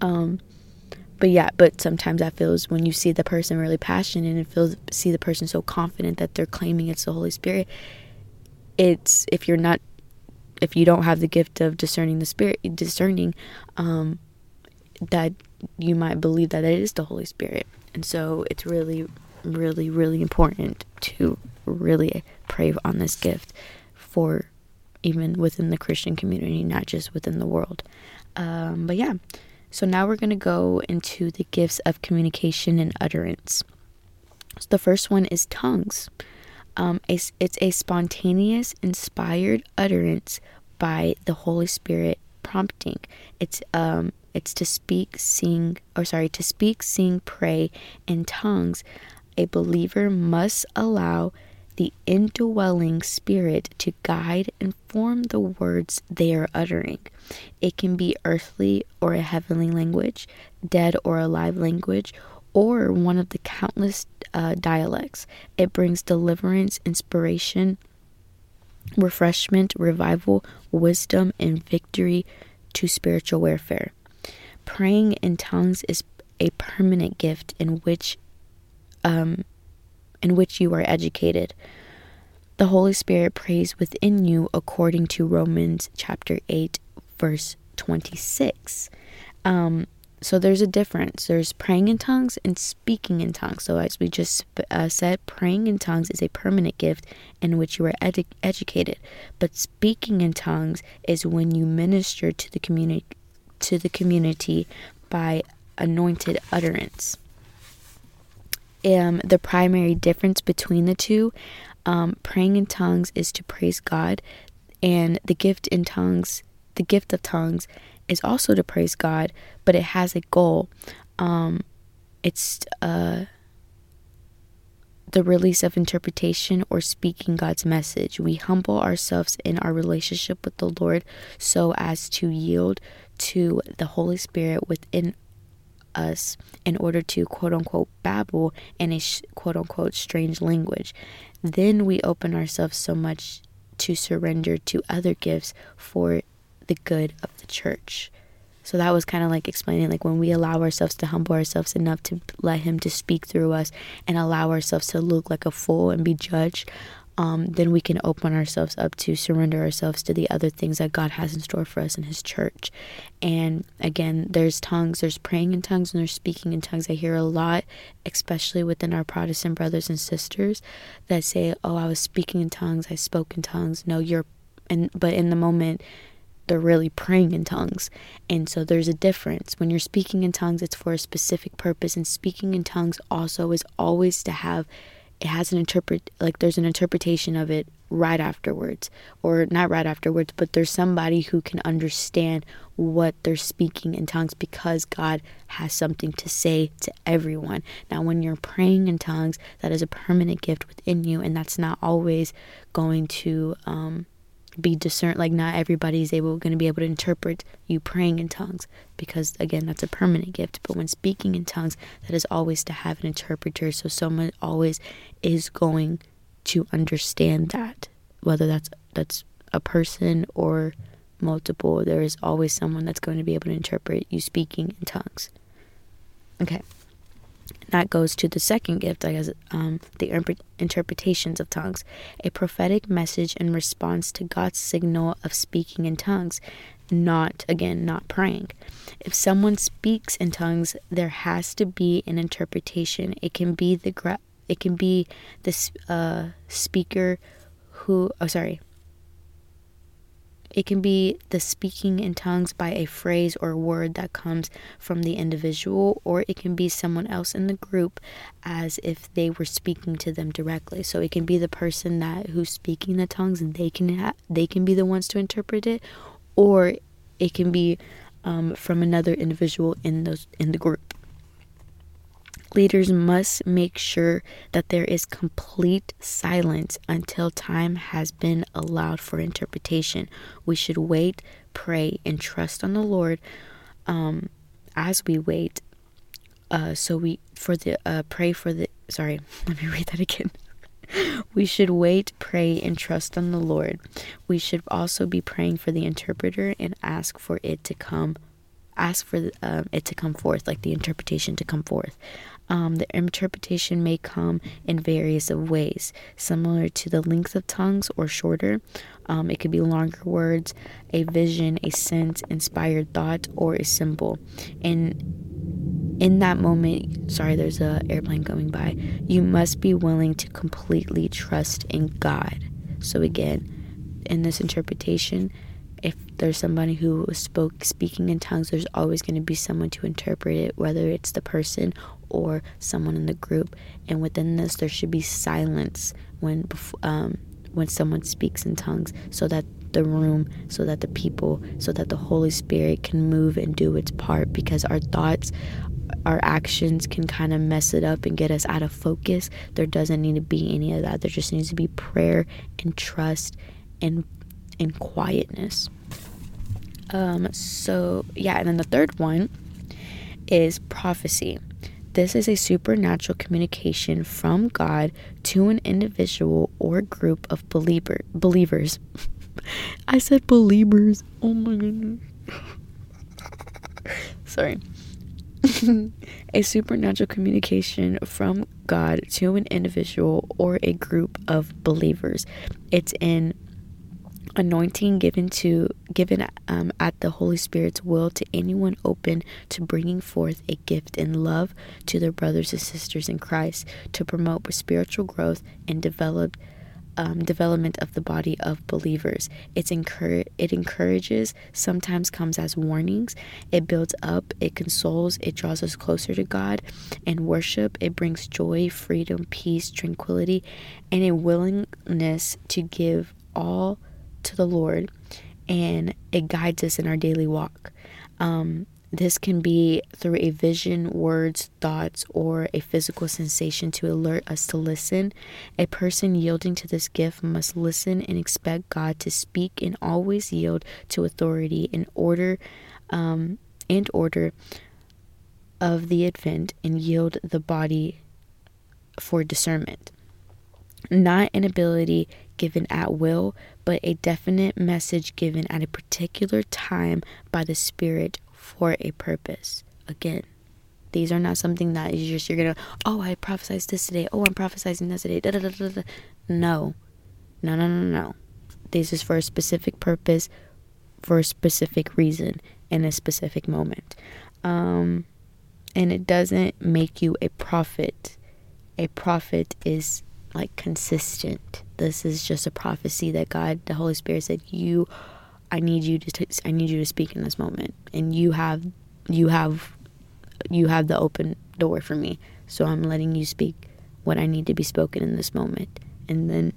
Um, but yeah, but sometimes that feels when you see the person really passionate and feels see the person so confident that they're claiming it's the Holy Spirit. It's if you're not, if you don't have the gift of discerning the spirit, discerning, um, that you might believe that it is the Holy Spirit, and so it's really, really, really important to really pray on this gift for even within the Christian community, not just within the world. Um, but yeah, so now we're going to go into the gifts of communication and utterance. So the first one is tongues. Um, it's, it's a spontaneous, inspired utterance by the Holy Spirit prompting. It's um, it's to speak, sing, or sorry, to speak, sing, pray in tongues. A believer must allow the indwelling spirit to guide and form the words they are uttering. It can be earthly or a heavenly language, dead or alive language, or one of the countless uh, dialects. It brings deliverance, inspiration, refreshment, revival, wisdom, and victory to spiritual warfare. Praying in tongues is a permanent gift in which um, in which you are educated. The Holy Spirit prays within you according to Romans chapter 8 verse 26. Um, so there's a difference. There's praying in tongues and speaking in tongues. So as we just uh, said, praying in tongues is a permanent gift in which you are edu- educated. But speaking in tongues is when you minister to the to the community by anointed utterance. The primary difference between the two, um, praying in tongues is to praise God, and the gift in tongues, the gift of tongues, is also to praise God, but it has a goal. Um, it's uh, the release of interpretation or speaking God's message. We humble ourselves in our relationship with the Lord so as to yield to the Holy Spirit within us in order to quote unquote babble in a sh- quote unquote strange language. Then we open ourselves so much to surrender to other gifts for the good of the church. So that was kind of like explaining like when we allow ourselves to humble ourselves enough to let him to speak through us and allow ourselves to look like a fool and be judged, um, then we can open ourselves up to surrender ourselves to the other things that God has in store for us in His church. And again, there's tongues, there's praying in tongues, and there's speaking in tongues. I hear a lot, especially within our Protestant brothers and sisters, that say, "Oh, I was speaking in tongues, I spoke in tongues." No, you're, and but in the moment they're really praying in tongues. And so there's a difference. When you're speaking in tongues, it's for a specific purpose. And speaking in tongues also is always to have, it has an interpret, like there's an interpretation of it right afterwards. Or not right afterwards, but there's somebody who can understand what they're speaking in tongues because God has something to say to everyone. Now, when you're praying in tongues, that is a permanent gift within you. And that's not always going to, um, be discerned like not everybody's able going to be able to interpret you praying in tongues because again that's a permanent gift. But when speaking in tongues that is always to have an interpreter. So someone always is going to understand that whether that's that's a person or multiple there is always someone that's going to be able to interpret you speaking in tongues. Okay that goes to the second gift, I guess, um, the interpretations of tongues, a prophetic message in response to God's signal of speaking in tongues, not, again, not praying. If someone speaks in tongues, there has to be an interpretation. It can be the gra- it can be the uh, speaker who, oh, sorry, it can be the speaking in tongues by a phrase or word that comes from the individual, or it can be someone else in the group as if they were speaking to them directly. So it can be the person that who's speaking the tongues, and they can ha- they can be the ones to interpret it, or it can be um, from another individual in those in the group. Leaders must make sure that there is complete silence until time has been allowed for interpretation. We should wait, pray, and trust on the Lord um, as we wait. Uh, so we for the uh, pray for the sorry. <laughs> Let me read that again. <laughs> we should wait, pray, and trust on the Lord. We should also be praying for the interpreter and ask for it to come ask for um, it to come forth, like the interpretation to come forth. Um, the interpretation may come in various of ways, similar to the length of tongues or shorter. Um, it could be longer words, a vision, a sense, inspired thought, or a symbol. And in that moment, sorry, there's a airplane going by. You must be willing to completely trust in God. So again, in this interpretation, if there's somebody who spoke speaking in tongues, there's always going to be someone to interpret it, whether it's the person or someone in the group. And within this, there should be silence when um, when someone speaks in tongues, so that the room, so that the people, so that the Holy Spirit can move and do its part. Because our thoughts, our actions can kind of mess it up and get us out of focus. There doesn't need to be any of that. There just needs to be prayer and trust and and quietness. Um, so, yeah, and then the third one is prophecy. This is a supernatural communication from God to an individual or group of believer believers. <laughs> I said believers. Oh my goodness. <laughs> Sorry. <laughs> a supernatural communication from God to an individual or a group of believers. It's an anointing given to given um, at the Holy Spirit's will to anyone open to bringing forth a gift in love to their brothers and sisters in Christ to promote spiritual growth and develop um, development of the body of believers. It's encourage it encourages, sometimes comes as warnings. It builds up, it consoles, it draws us closer to God. And worship, it brings joy, freedom, peace, tranquility, and a willingness to give all to the Lord. And it guides us in our daily walk. Um, this can be through a vision, words, thoughts, or a physical sensation to alert us to listen. A person yielding to this gift must listen and expect God to speak and always yield to authority in order um, and order of the event and yield the body for discernment. Not an ability given at will, but a definite message given at a particular time by the Spirit for a purpose. Again, these are not something that you just you're gonna oh I prophesied this today. Oh I'm prophesizing this today. Da, da, da, da, da. No. No no no no. This is for a specific purpose, for a specific reason, in a specific moment. Um and it doesn't make you a prophet. A prophet is like consistent. This is just a prophecy that God, the Holy Spirit said, You I need you to t- I need you to speak in this moment. And you have you have you have the open door for me. So I'm letting you speak what I need to be spoken in this moment. And then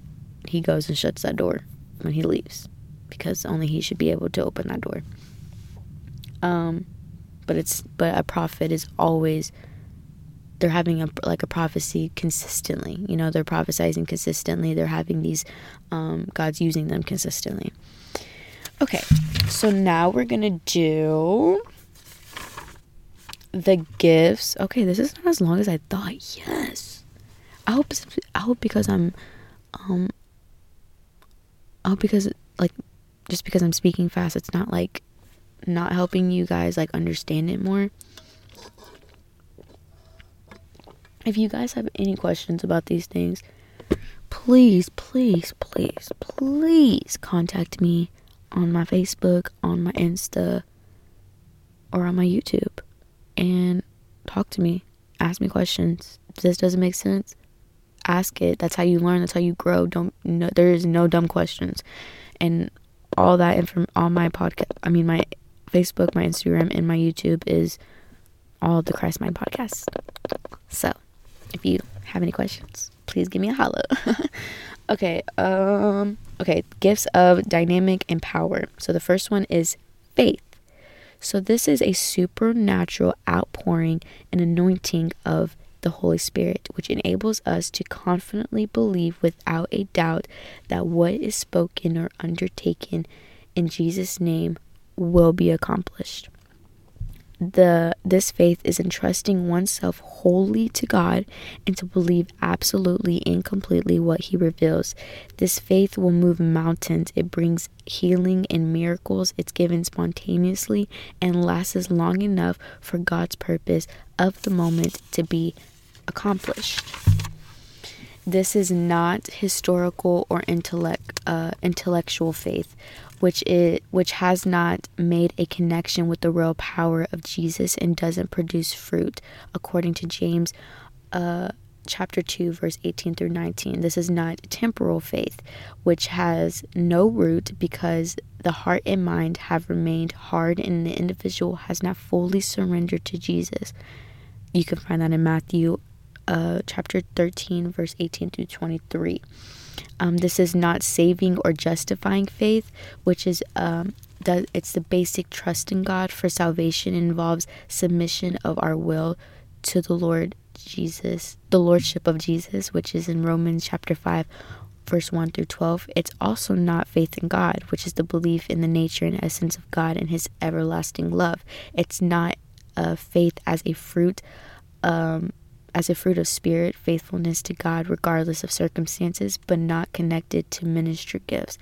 he goes and shuts that door when he leaves because only he should be able to open that door. Um but it's but a prophet is always they're having a like a prophecy consistently you know they're prophesizing consistently they're having these um god's using them consistently Okay, so now we're gonna do the gifts. Okay, this is not as long as I thought. Yes, I hope. I hope because I'm, um, I hope because like, just because I'm speaking fast, it's not like not helping you guys like understand it more. If you guys have any questions about these things, please, please, please, please contact me on my Facebook, on my Insta, or on my YouTube and talk to me. Ask me questions. If this doesn't make sense, ask it. That's how you learn. That's how you grow. Don't no, there is no dumb questions, and all that info on my podcast. I mean my Facebook, my Instagram, and my YouTube is all the Christ Mind podcast. So, if you have any questions, please give me a holla. <laughs> okay. Um. Okay, gifts of dynamic and power. So the first one is faith. So this is a supernatural outpouring and anointing of the Holy Spirit, which enables us to confidently believe without a doubt that what is spoken or undertaken in Jesus' name will be accomplished the this faith is entrusting oneself wholly to God and to believe absolutely and completely what he reveals. This faith will move mountains. It brings healing and miracles. It's given spontaneously and lasts long enough for God's purpose of the moment to be accomplished. This is not historical or intellect uh, intellectual faith which it which has not made a connection with the real power of Jesus and doesn't produce fruit, according to James uh, chapter 2 verse 18 through 19 this is not temporal faith which has no root because the heart and mind have remained hard and the individual has not fully surrendered to jesus. You can find that in matthew uh, chapter 13 verse 18 through 23 um, this is not saving or justifying faith, which is um, that it's the basic trust in God for salvation involves submission of our will to the Lord Jesus, the lordship of Jesus, which is in Romans chapter 5 verse 1 through 12. It's also not faith in God, which is the belief in the nature and essence of God and his everlasting love. It's not a faith as a fruit um, as a fruit of spirit, faithfulness to God regardless of circumstances, but not connected to ministry gifts,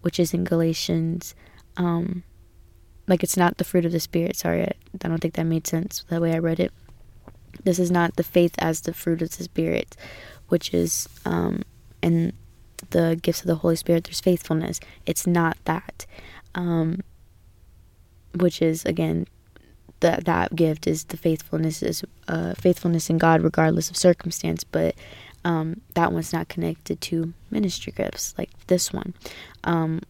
which is in Galatians. Um, like it's not the fruit of the spirit. Sorry, I, don't think that made sense the way I read it. This is not the faith as the fruit of the spirit, which is um, in the gifts of the Holy Spirit. There's faithfulness. It's not that, um, which is again that that gift is the faithfulness is uh, faithfulness in God regardless of circumstance. But um, that one's not connected to ministry gifts like this one um,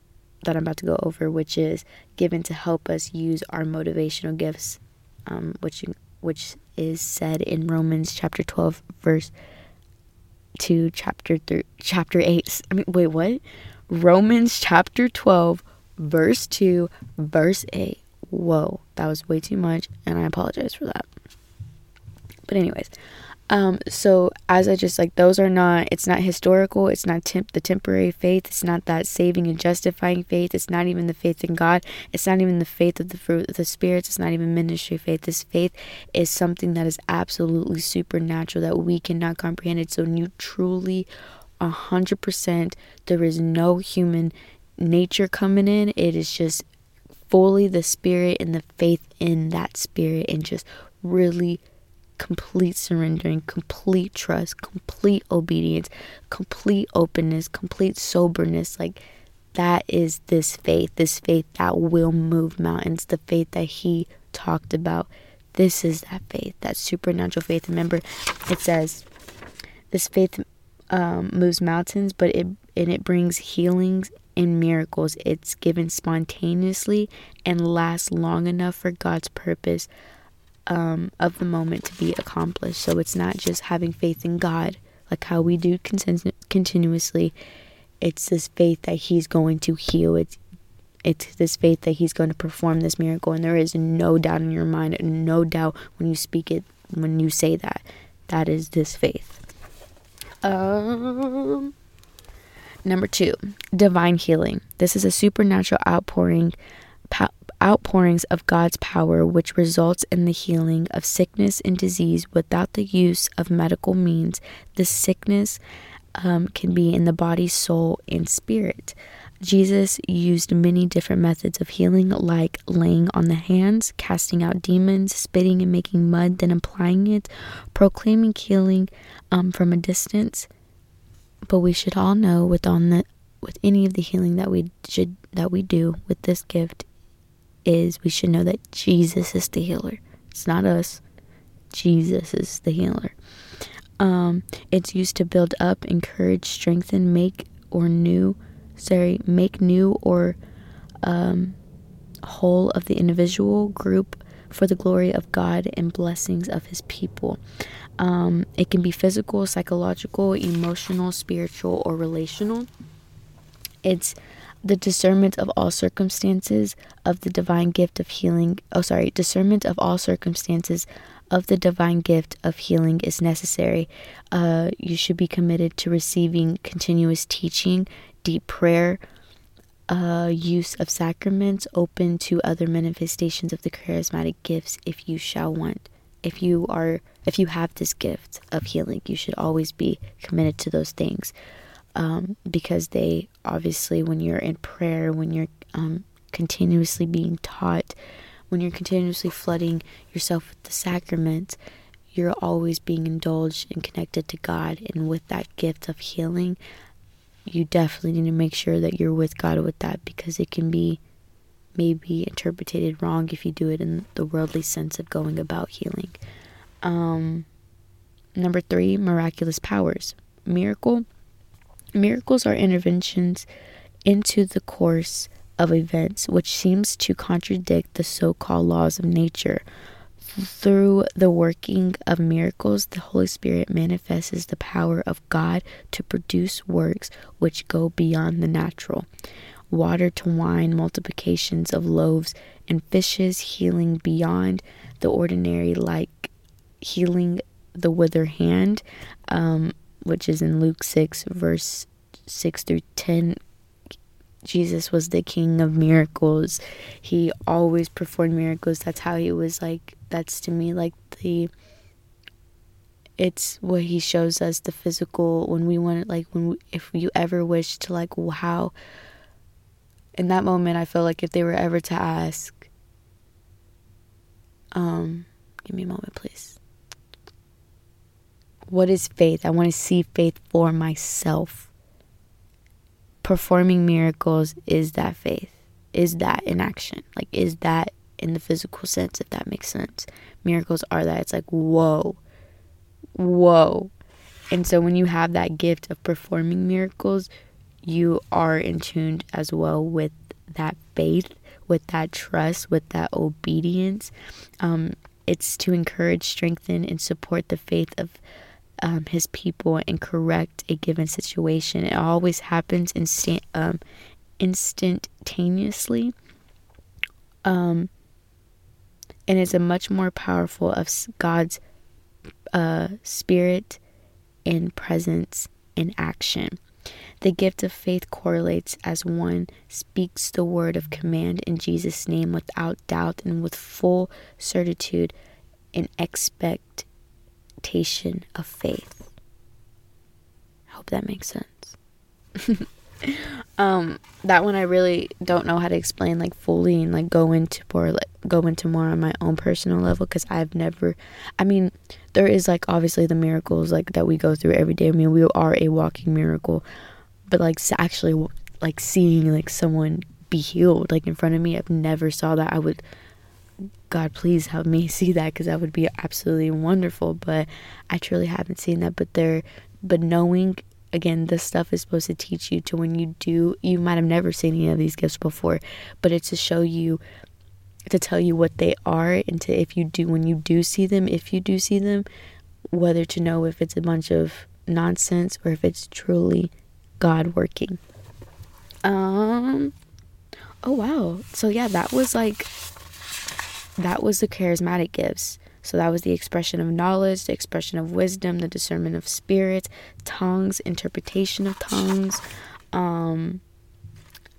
that I'm about to go over, which is given to help us use our motivational gifts, um, which which is said in Romans chapter 12 verse 2 chapter 3 chapter 8 I mean wait what Romans chapter 12 verse 2 verse 8 whoa, that was way too much, and I apologize for that. But anyways, um, so as I just like those are not. It's not historical. It's not temp- the temporary faith. It's not that saving and justifying faith. It's not even the faith in God. It's not even the faith of the fruit of the spirits. It's not even ministry faith. This faith is something that is absolutely supernatural that we cannot comprehend. It so you truly, a hundred percent. There is no human nature coming in. It is just fully the spirit and the faith in that spirit and just really complete surrendering, complete trust, complete obedience, complete openness, complete soberness. Like that is this faith, this faith that will move mountains, the faith that he talked about. This is that faith, that supernatural faith. Remember, it says this faith um, moves mountains, but it and it brings healings in miracles. It's given spontaneously and lasts long enough for God's purpose um, of the moment to be accomplished. So it's not just having faith in God, like how we do continu- continuously. It's this faith that He's going to heal. It's it's this faith that He's going to perform this miracle, and there is no doubt in your mind, no doubt when you speak it, when you say that. That is this faith. Um Number two, divine healing. This is a supernatural outpouring, outpourings of God's power, which results in the healing of sickness and disease without the use of medical means. The sickness um, can be in the body, soul, and spirit. Jesus used many different methods of healing, like laying on the hands, casting out demons, spitting and making mud, then applying it, proclaiming healing um, from a distance but we should all know with on the with any of the healing that we should that we do with this gift is we should know that Jesus is the healer. It's not us. Jesus is the healer. Um, it's used to build up, encourage, strengthen, make or new, sorry, make new or um, whole of the individual group for the glory of God and blessings of His people. Um, it can be physical, psychological, emotional, spiritual, or relational. It's the discernment of all circumstances of the divine gift of healing. Oh, sorry, discernment of all circumstances of the divine gift of healing is necessary. Uh, you should be committed to receiving continuous teaching, deep prayer, uh, use of sacraments, open to other manifestations of the charismatic gifts if you shall want if you are if you have this gift of healing you should always be committed to those things. Um, because they obviously when you're in prayer when you're um, continuously being taught when you're continuously flooding yourself with the sacraments you're always being indulged and connected to god. And with that gift of healing you definitely need to make sure that you're with god with that because it can be may be interpreted wrong if you do it in the worldly sense of going about healing. Um, number three, miraculous powers. Miracle. Miracles are interventions into the course of events, which seems to contradict the so called laws of nature. Through the working of miracles, the Holy Spirit manifests the power of God to produce works which go beyond the natural water to wine, multiplications of loaves and fishes, healing beyond the ordinary, like healing the withered hand, um, which is in Luke 6, verse 6 through 10. Jesus was the king of miracles. He always performed miracles. That's how he was like, that's to me like the it's what he shows us the physical when we want it. like when we, if you ever wish to like how in that moment I feel like if they were ever to ask um give me a moment please what is faith? I want to see faith for myself. Performing miracles is that faith? Is that in action? Like, is that in the physical sense, if that makes sense? Miracles are that. It's like, whoa, whoa. And so when you have that gift of performing miracles, you are in tune as well with that faith, with that trust, with that obedience. Um, it's to encourage, strengthen, and support the faith of um, his people and correct a given situation. It always happens um, instantaneously. Um, and is a much more powerful of God's uh, spirit and presence in action. The gift of faith correlates as one speaks the word of command in Jesus' name without doubt and with full certitude and expectation of faith. I hope that makes sense. <laughs> um, that one I really don't know how to explain like fully and like go into more like go into more on my own personal level because I've never. I mean, there is like obviously the miracles like that we go through every day. I mean, we are a walking miracle, but like actually like seeing like someone be healed like in front of me, I've never saw that. I would God, please help me <laughs> see that because that would be absolutely wonderful. But I truly haven't seen that. But there, but knowing again, this stuff is supposed to teach you to when you do, you might have never seen any of these gifts before, but it's to show you, to tell you what they are, and to if you do, when you do see them, if you do see them, whether to know if it's a bunch of nonsense or if it's truly God working. Um, oh wow. So yeah, that was like that was the charismatic gifts. So that was the expression of knowledge, the expression of wisdom, the discernment of spirits, tongues, interpretation of tongues. Um,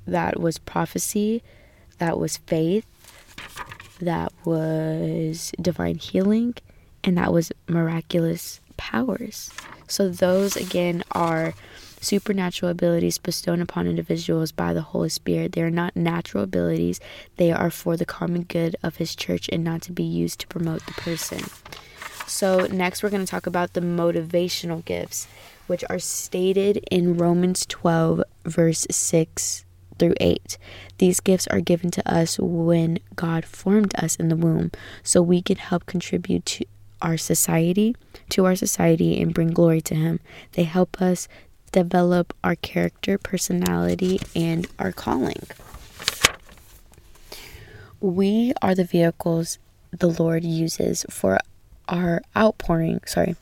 that was prophecy. That was faith. That was divine healing. And that was miraculous powers. So those again are supernatural abilities bestowed upon individuals by the Holy Spirit. They are not natural abilities, they are for the common good of His church and not to be used to promote the person. So, next, we're going to talk about the motivational gifts, which are stated in Romans 12, verse 6 through 8. These gifts are given to us when God formed us in the womb, so we can help contribute to our society, to our society, and bring glory to Him. They help us develop our character, personality, and our calling. We are the vehicles the Lord uses for our outpouring. Sorry.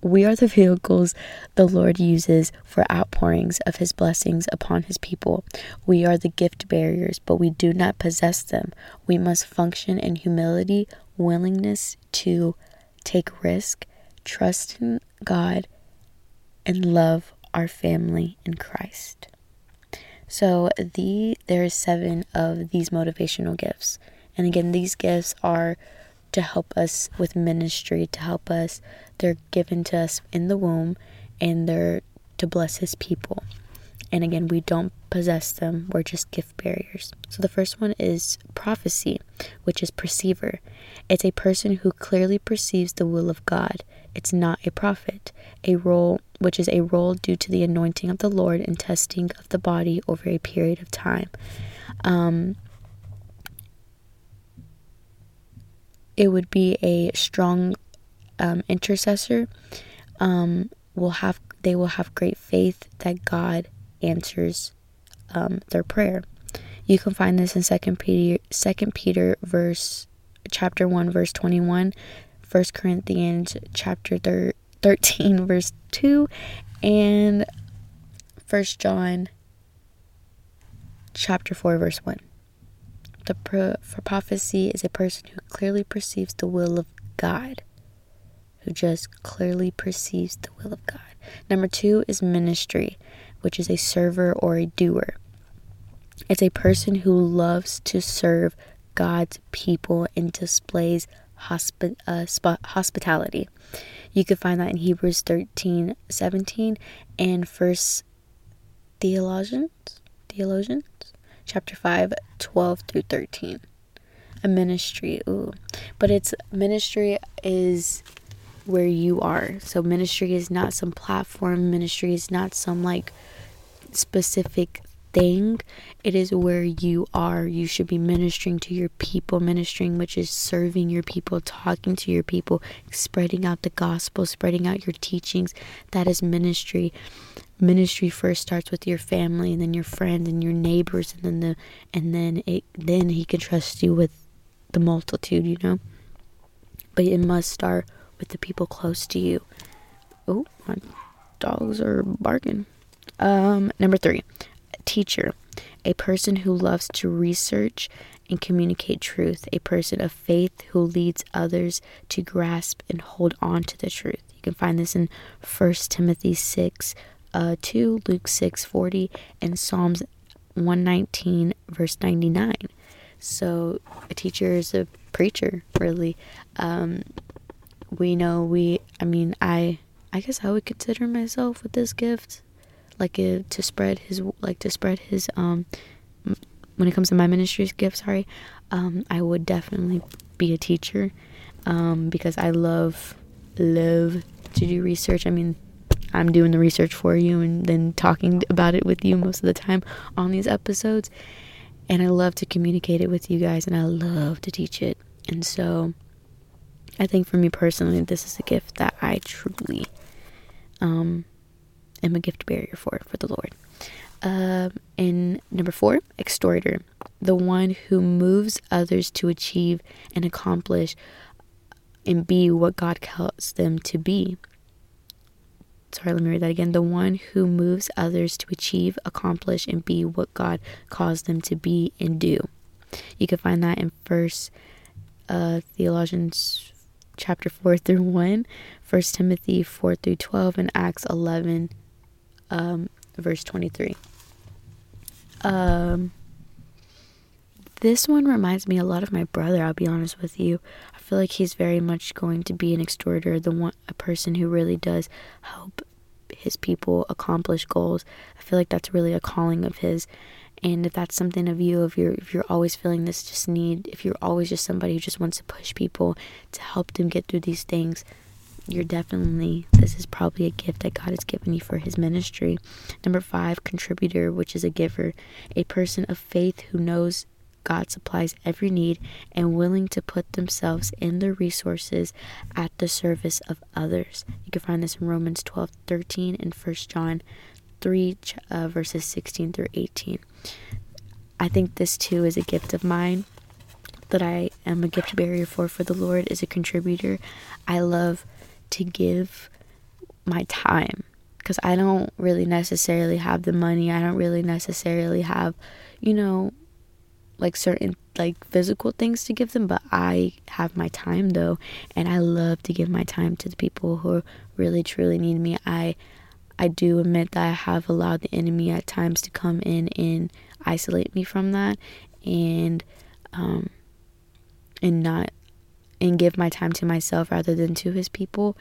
We are the vehicles the Lord uses for outpourings of his blessings upon his people. We are the gift bearers, but we do not possess them. We must function in humility, willingness to take risk, trust in God, and love our family in Christ. So the there is seven of these motivational gifts. And again, these gifts are to help us with ministry, to help us. They're given to us in the womb and they're to bless his people. And again, we don't possess them, we're just gift bearers. So the first one is prophecy, which is perceiver. It's a person who clearly perceives the will of God. It's not a prophet, a role which is a role due to the anointing of the Lord and testing of the body over a period of time. Um, it would be a strong um, intercessor. Um, will have they will have great faith that God answers um, their prayer. You can find this in Second Peter, Second Peter, verse chapter one, verse twenty-one 1 Corinthians chapter thir- 13 verse 2 and 1 John chapter 4 verse 1. The pro- for prophecy is a person who clearly perceives the will of God, who just clearly perceives the will of God. Number 2 is ministry, which is a server or a doer. It's a person who loves to serve God's people and displays hospi- uh, sp- hospitality. You can find that in Hebrews 13 17 and First Thessalonians, Thessalonians, chapter 5, 12 through 13. A ministry, ooh. But it's ministry is where you are. So ministry is not some platform, ministry is not some like specific thing. It is where you are. You should be ministering to your people, ministering, which is serving your people, talking to your people, spreading out the gospel, spreading out your teachings. That is ministry. Ministry first starts with your family and then your friends and your neighbors and then the and then it then he can trust you with the multitude, you know? But it must start with the people close to you. Oh, my dogs are barking. Um, number three, teacher, a person who loves to research and communicate truth, a person of faith who leads others to grasp and hold on to the truth. You can find this in 1 Timothy 6 uh, 2, Luke 6 40, and Psalms 119, verse 99. So, a teacher is a preacher, really. Um, we know we, I mean, I, I guess I would consider myself with this gift like uh, to spread his like to spread his um when it comes to my ministry's gift sorry um i would definitely be a teacher um because i love love to do research. I mean i'm doing the research for you and then talking about it with you most of the time on these episodes. And i love to communicate it with you guys and i love to teach it. And so i think for me personally this is a gift that i truly um am a gift barrier for for the Lord. Um, and number four, exhorter, the one who moves others to achieve and accomplish and be what God calls them to be. Sorry, let me read that again. The one who moves others to achieve, accomplish, and be what God calls them to be and do. You can find that in First uh, Thessalonians chapter 4 through 1, 1 Timothy 4 through 12, and Acts 11 um, verse 23. Um, this one reminds me a lot of my brother, I'll be honest with you. I feel like he's very much going to be an exhorter, the one a person who really does help his people accomplish goals. I feel like that's really a calling of his. And if that's something of you, if you're if you're always feeling this just need, if you're always just somebody who just wants to push people to help them get through these things, you're definitely this is probably a gift that God has given you for his ministry. Number 5, contributor, which is a giver, a person of faith who knows God supplies every need and willing to put themselves in their resources at the service of others. You can find this in Romans 12 13 and 1 John 3, uh, verses 16 through 18. I think this too is a gift of mine that I am a gift barrier for for the Lord is a contributor. I love to give my time because I don't really necessarily have the money. I don't really necessarily have, you know, like certain like physical things to give them, but I have my time though, and I love to give my time to the people who really truly need me. I I do admit that I have allowed the enemy at times to come in and isolate me from that and um and not and give my time to myself rather than to his people.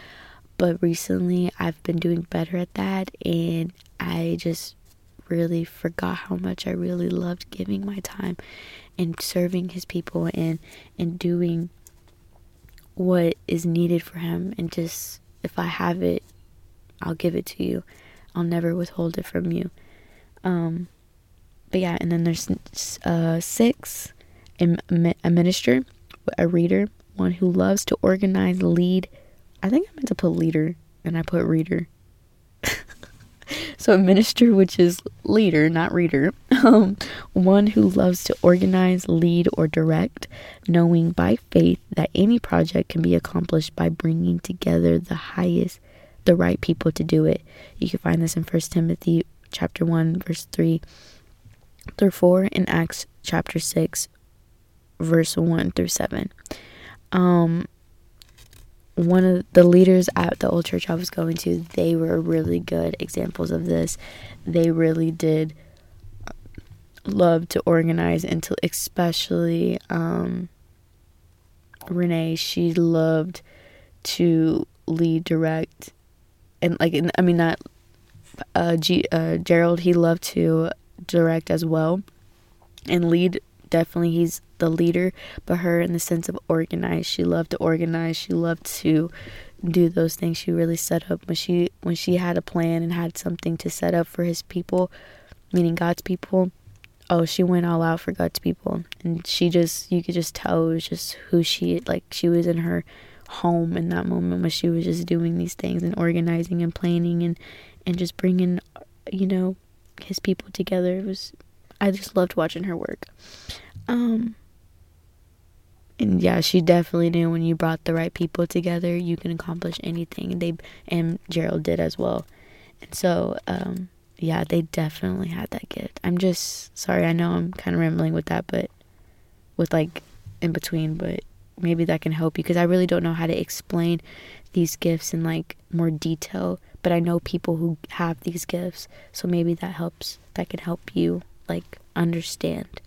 But recently I've been doing better at that and I just really forgot how much I really loved giving my time and serving his people and and doing what is needed for him and just if I have it I'll give it to you. I'll never withhold it from you. Um but yeah, and then there's uh 6 a, a minister, a reader, one who loves to organize, lead. I think I meant to put leader and I put reader. <laughs> so a minister, which is leader, not reader. <laughs> Um, one who loves to organize, lead, or direct, knowing by faith that any project can be accomplished by bringing together the highest, the right people to do it. You can find this in First Timothy chapter 1 verse 3 through 4 and Acts chapter 6 verse 1 through 7 um, one of the leaders at the old church I was going to, they were really good examples of this. They really did love to organize and to especially um, Renee, she loved to lead, direct, and like I mean not uh, G, uh, Gerald. He loved to direct as well, and lead. Definitely, he's the leader. But her, in the sense of organized. she loved to organize. She loved to do those things. She really set up when she when she had a plan and had something to set up for his people, meaning God's people. Oh, she went all out for God's people, and she just you could just tell it was just who she like. She was in her home in that moment when she was just doing these things and organizing and planning and and just bringing you know his people together. It was I just loved watching her work. Um and yeah, she definitely knew when you brought the right people together, you can accomplish anything. They and Gerald did as well. And so, um, yeah, they definitely had that gift. I'm just sorry. I know I'm kind of rambling with that, but with like in between, but maybe that can help you because I really don't know how to explain these gifts in like more detail. But I know people who have these gifts, so maybe that helps. That can help you like understand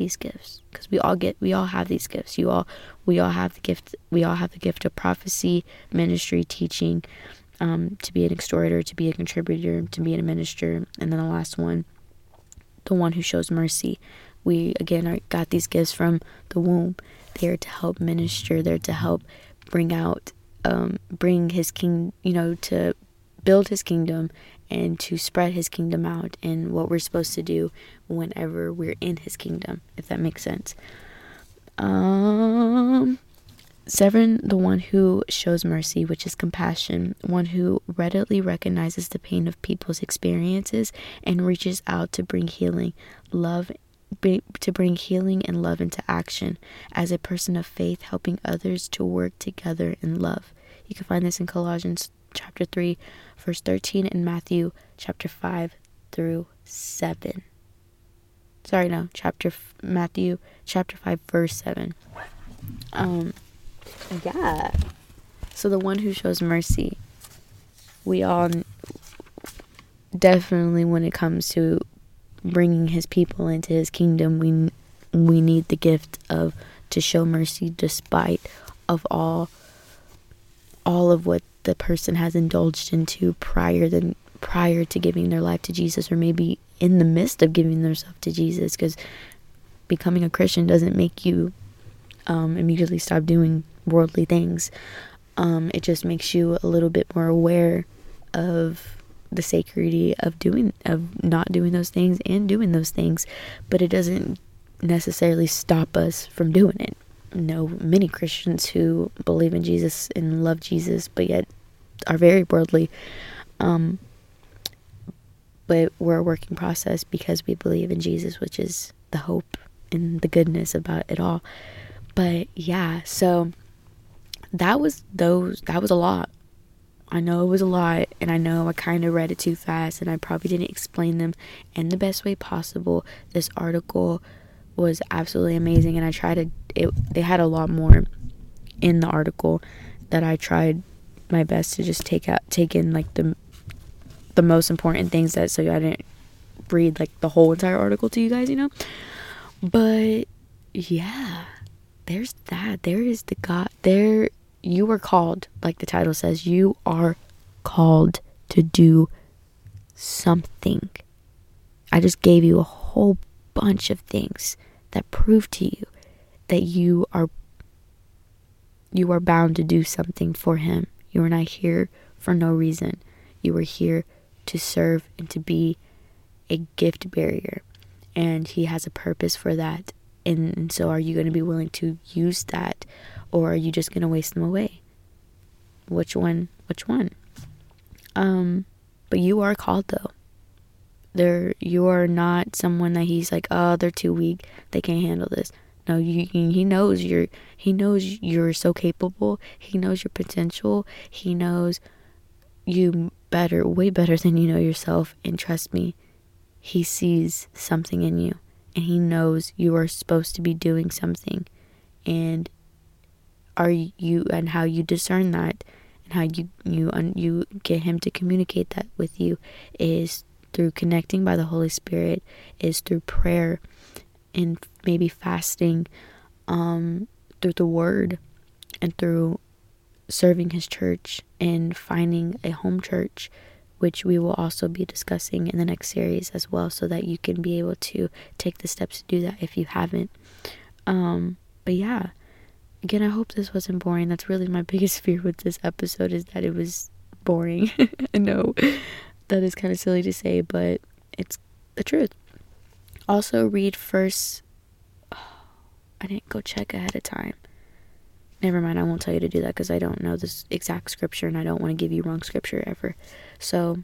these gifts because we all get we all have these gifts. You all we all have the gift we all have the gift of prophecy ministry teaching um, to be an exhorter to be a contributor to be a minister. And then the last one the one who shows mercy. We again are, got these gifts from the womb. They're to help minister. They're to help bring out um, bring his king you know to build his kingdom and to spread his kingdom out and what we're supposed to do whenever we're in his kingdom, if that makes sense. Um Seven, the one who shows mercy, which is compassion, one who readily recognizes the pain of people's experiences and reaches out to bring healing, love, to bring healing and love into action as a person of faith, helping others to work together in love. You can find this in Colossians chapter 3, verse 13, and Matthew chapter 5 through 7. Sorry, no, chapter Matthew chapter 5, verse 7. Um, yeah. So the one who shows mercy, we all definitely, when it comes to bringing his people into his kingdom, we we need the gift of to show mercy despite of all all of what the person has indulged into prior than prior to giving their life to Jesus or maybe in the midst of giving themselves to Jesus because becoming a Christian doesn't make you um, immediately stop doing worldly things. Um, it just makes you a little bit more aware of the sacredity of doing of not doing those things and doing those things, but it doesn't necessarily stop us from doing it know many Christians who believe in Jesus and love Jesus, but yet are very worldly. Um, but we're a working process because we believe in Jesus, which is the hope and the goodness about it all. But yeah, so that was those that was a lot. I know it was a lot and I know I kind of read it too fast and I probably didn't explain them in the best way possible. This article was absolutely amazing and I tried to it they had a lot more in the article that I tried my best to just take out take in like the the most important things that so I didn't read like the whole entire article to you guys, you know. But yeah, there's that. There is the God there you were called, like the title says, you are called to do something. I just gave you a whole bunch of things that prove to you that you are you are bound to do something for him. You are not here for no reason. You are here to serve and to be a gift barrier. And he has a purpose for that. And, so are you going to be willing to use that or are you just going to waste them away? Which one? Which one? Um but you are called though. They're you are not someone that he's like, oh, they're too weak. They can't handle this. No, you, he knows you're. He knows you're so capable. He knows your potential. He knows you better, way better than you know yourself. And trust me, he sees something in you, and he knows you are supposed to be doing something. And are you and how you discern that, and how you you you get him to communicate that with you is through connecting by the Holy Spirit, is through prayer and maybe fasting, um, through the word and through serving his church and finding a home church which we will also be discussing in the next series as well so that you can be able to take the steps to do that if you haven't. Um but yeah again i hope this wasn't boring. That's really my <laughs> biggest fear with this episode is that it was boring. <laughs> I know that is kind of silly to say but it's the truth also read first oh, <sighs> i didn't go check ahead of time. Never mind i won't tell you to do that because i don't know this exact scripture and i don't want to give you wrong scripture ever. So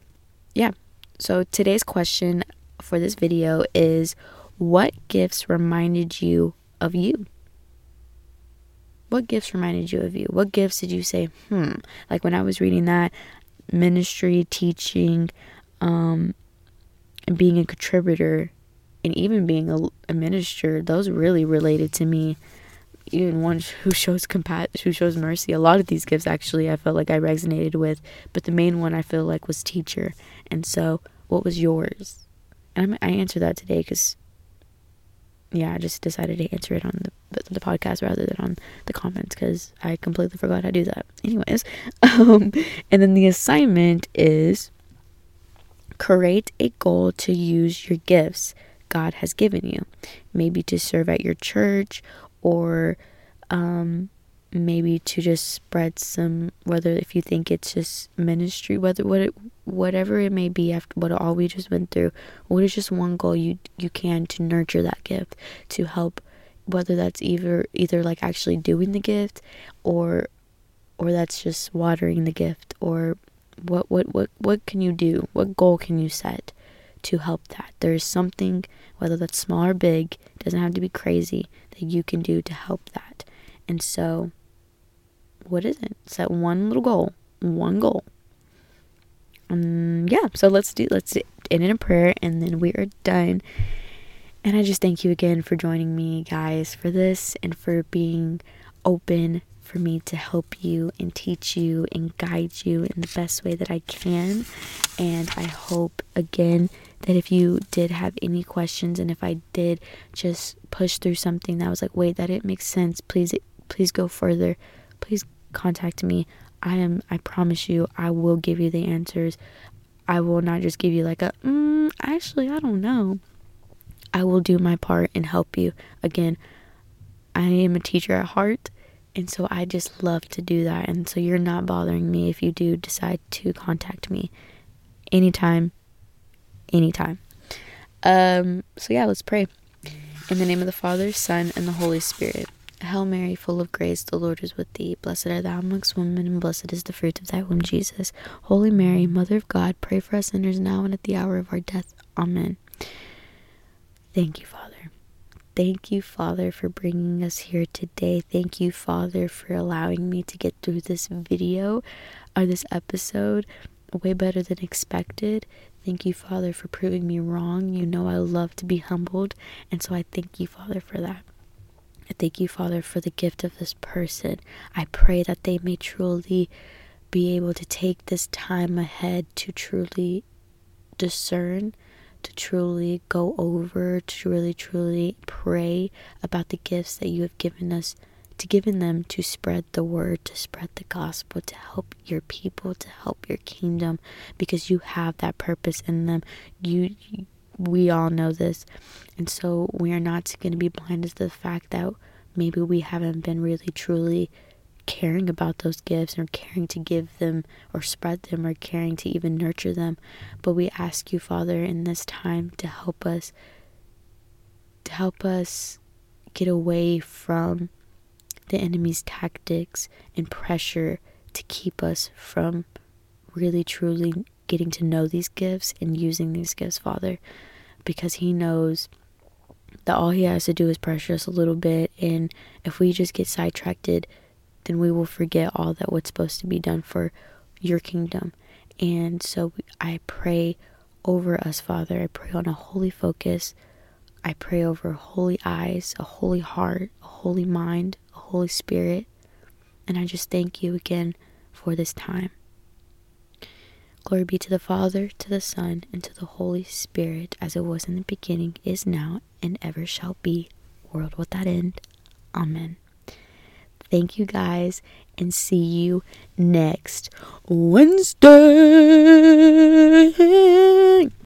yeah. So today's question for this video is what gifts reminded you of you? What gifts reminded you of you? What gifts did you say hmm like when i was reading that ministry teaching um and being a contributor and even being a, a minister those really related to me. Even one <laughs> who shows compat who shows mercy a lot of these gifts actually i felt like i resonated with but the main one i feel like was teacher. And so what was yours? And I'm, i answered that today because yeah i just decided to answer it on the, the podcast rather than on the comments because i completely forgot how to do that. Anyways <laughs> um, and then the assignment is create a goal to use your gifts god has given you. Maybe to serve at your church or um, maybe to just spread some whether if you think it's just ministry whether what it, whatever it may be after what all we just went through what is just one goal you you can to nurture that gift to help whether that's either either like actually doing the gift or or that's just watering the gift or what what what what can you do? What goal can you set to help that there's something whether that's small or big doesn't have to be crazy that you can do to help that. And so, what is it? Set one little goal, one goal. Um, yeah, so let's do let's end in a prayer, and then we are done. And I just thank you again for joining me, guys, for this and for being open for me to help you and teach you and guide you in the best way that I can. And I hope again that if you did have any questions and if I did just push through something that was like, wait, that didn't make sense, please, please go further. Please contact me. I am, I promise you, I will give you the answers. I will not just give you like a, mm, actually, I don't know. I will do my part and help you. Again, I am a teacher at heart. And so I just love to do that. And so you're not bothering me if you do decide to contact me anytime anytime. Um, so yeah, let's pray. In the name of the Father, Son, and the Holy Spirit. Hail Mary, full of grace, the Lord is with thee. Blessed art thou amongst women, and blessed is the fruit of thy womb, Jesus. Holy Mary, Mother of God, pray for us sinners now and at the hour of our death. Amen. Thank you, Father. Thank you, Father, for bringing us here today. Thank you, Father, for allowing me to get through this video or this episode way better than expected. Thank you, Father, for proving me wrong. You know I love to be humbled, and so I thank you, Father, for that. I thank you, Father, for the gift of this person. I pray that they may truly be able to take this time ahead to truly discern, to truly go over, to really, truly pray about the gifts that you have given us to giving them to spread the word, to spread the gospel, to help your people, to help your kingdom, because you have that purpose in them. You, we all know this, and so we are not going to be blinded to the fact that maybe we haven't been really truly caring about those gifts or caring to give them or spread them or caring to even nurture them. But we ask you, Father, in this time to help us to help us get away from the enemy's tactics and pressure to keep us from really truly getting to know these gifts and using these gifts, Father, because He knows that all He has to do is pressure us a little bit. And if we just get sidetracked, then we will forget all that what's supposed to be done for your kingdom. And so I pray over us, Father. I pray on a holy focus. I pray over holy eyes, a holy heart, a holy mind, Holy Spirit. And I just thank you again for this time. Glory be to the Father, to the Son, and to the Holy Spirit, as it was in the beginning, is now, and ever shall be, world without end. Amen. Thank you guys and see you next Wednesday.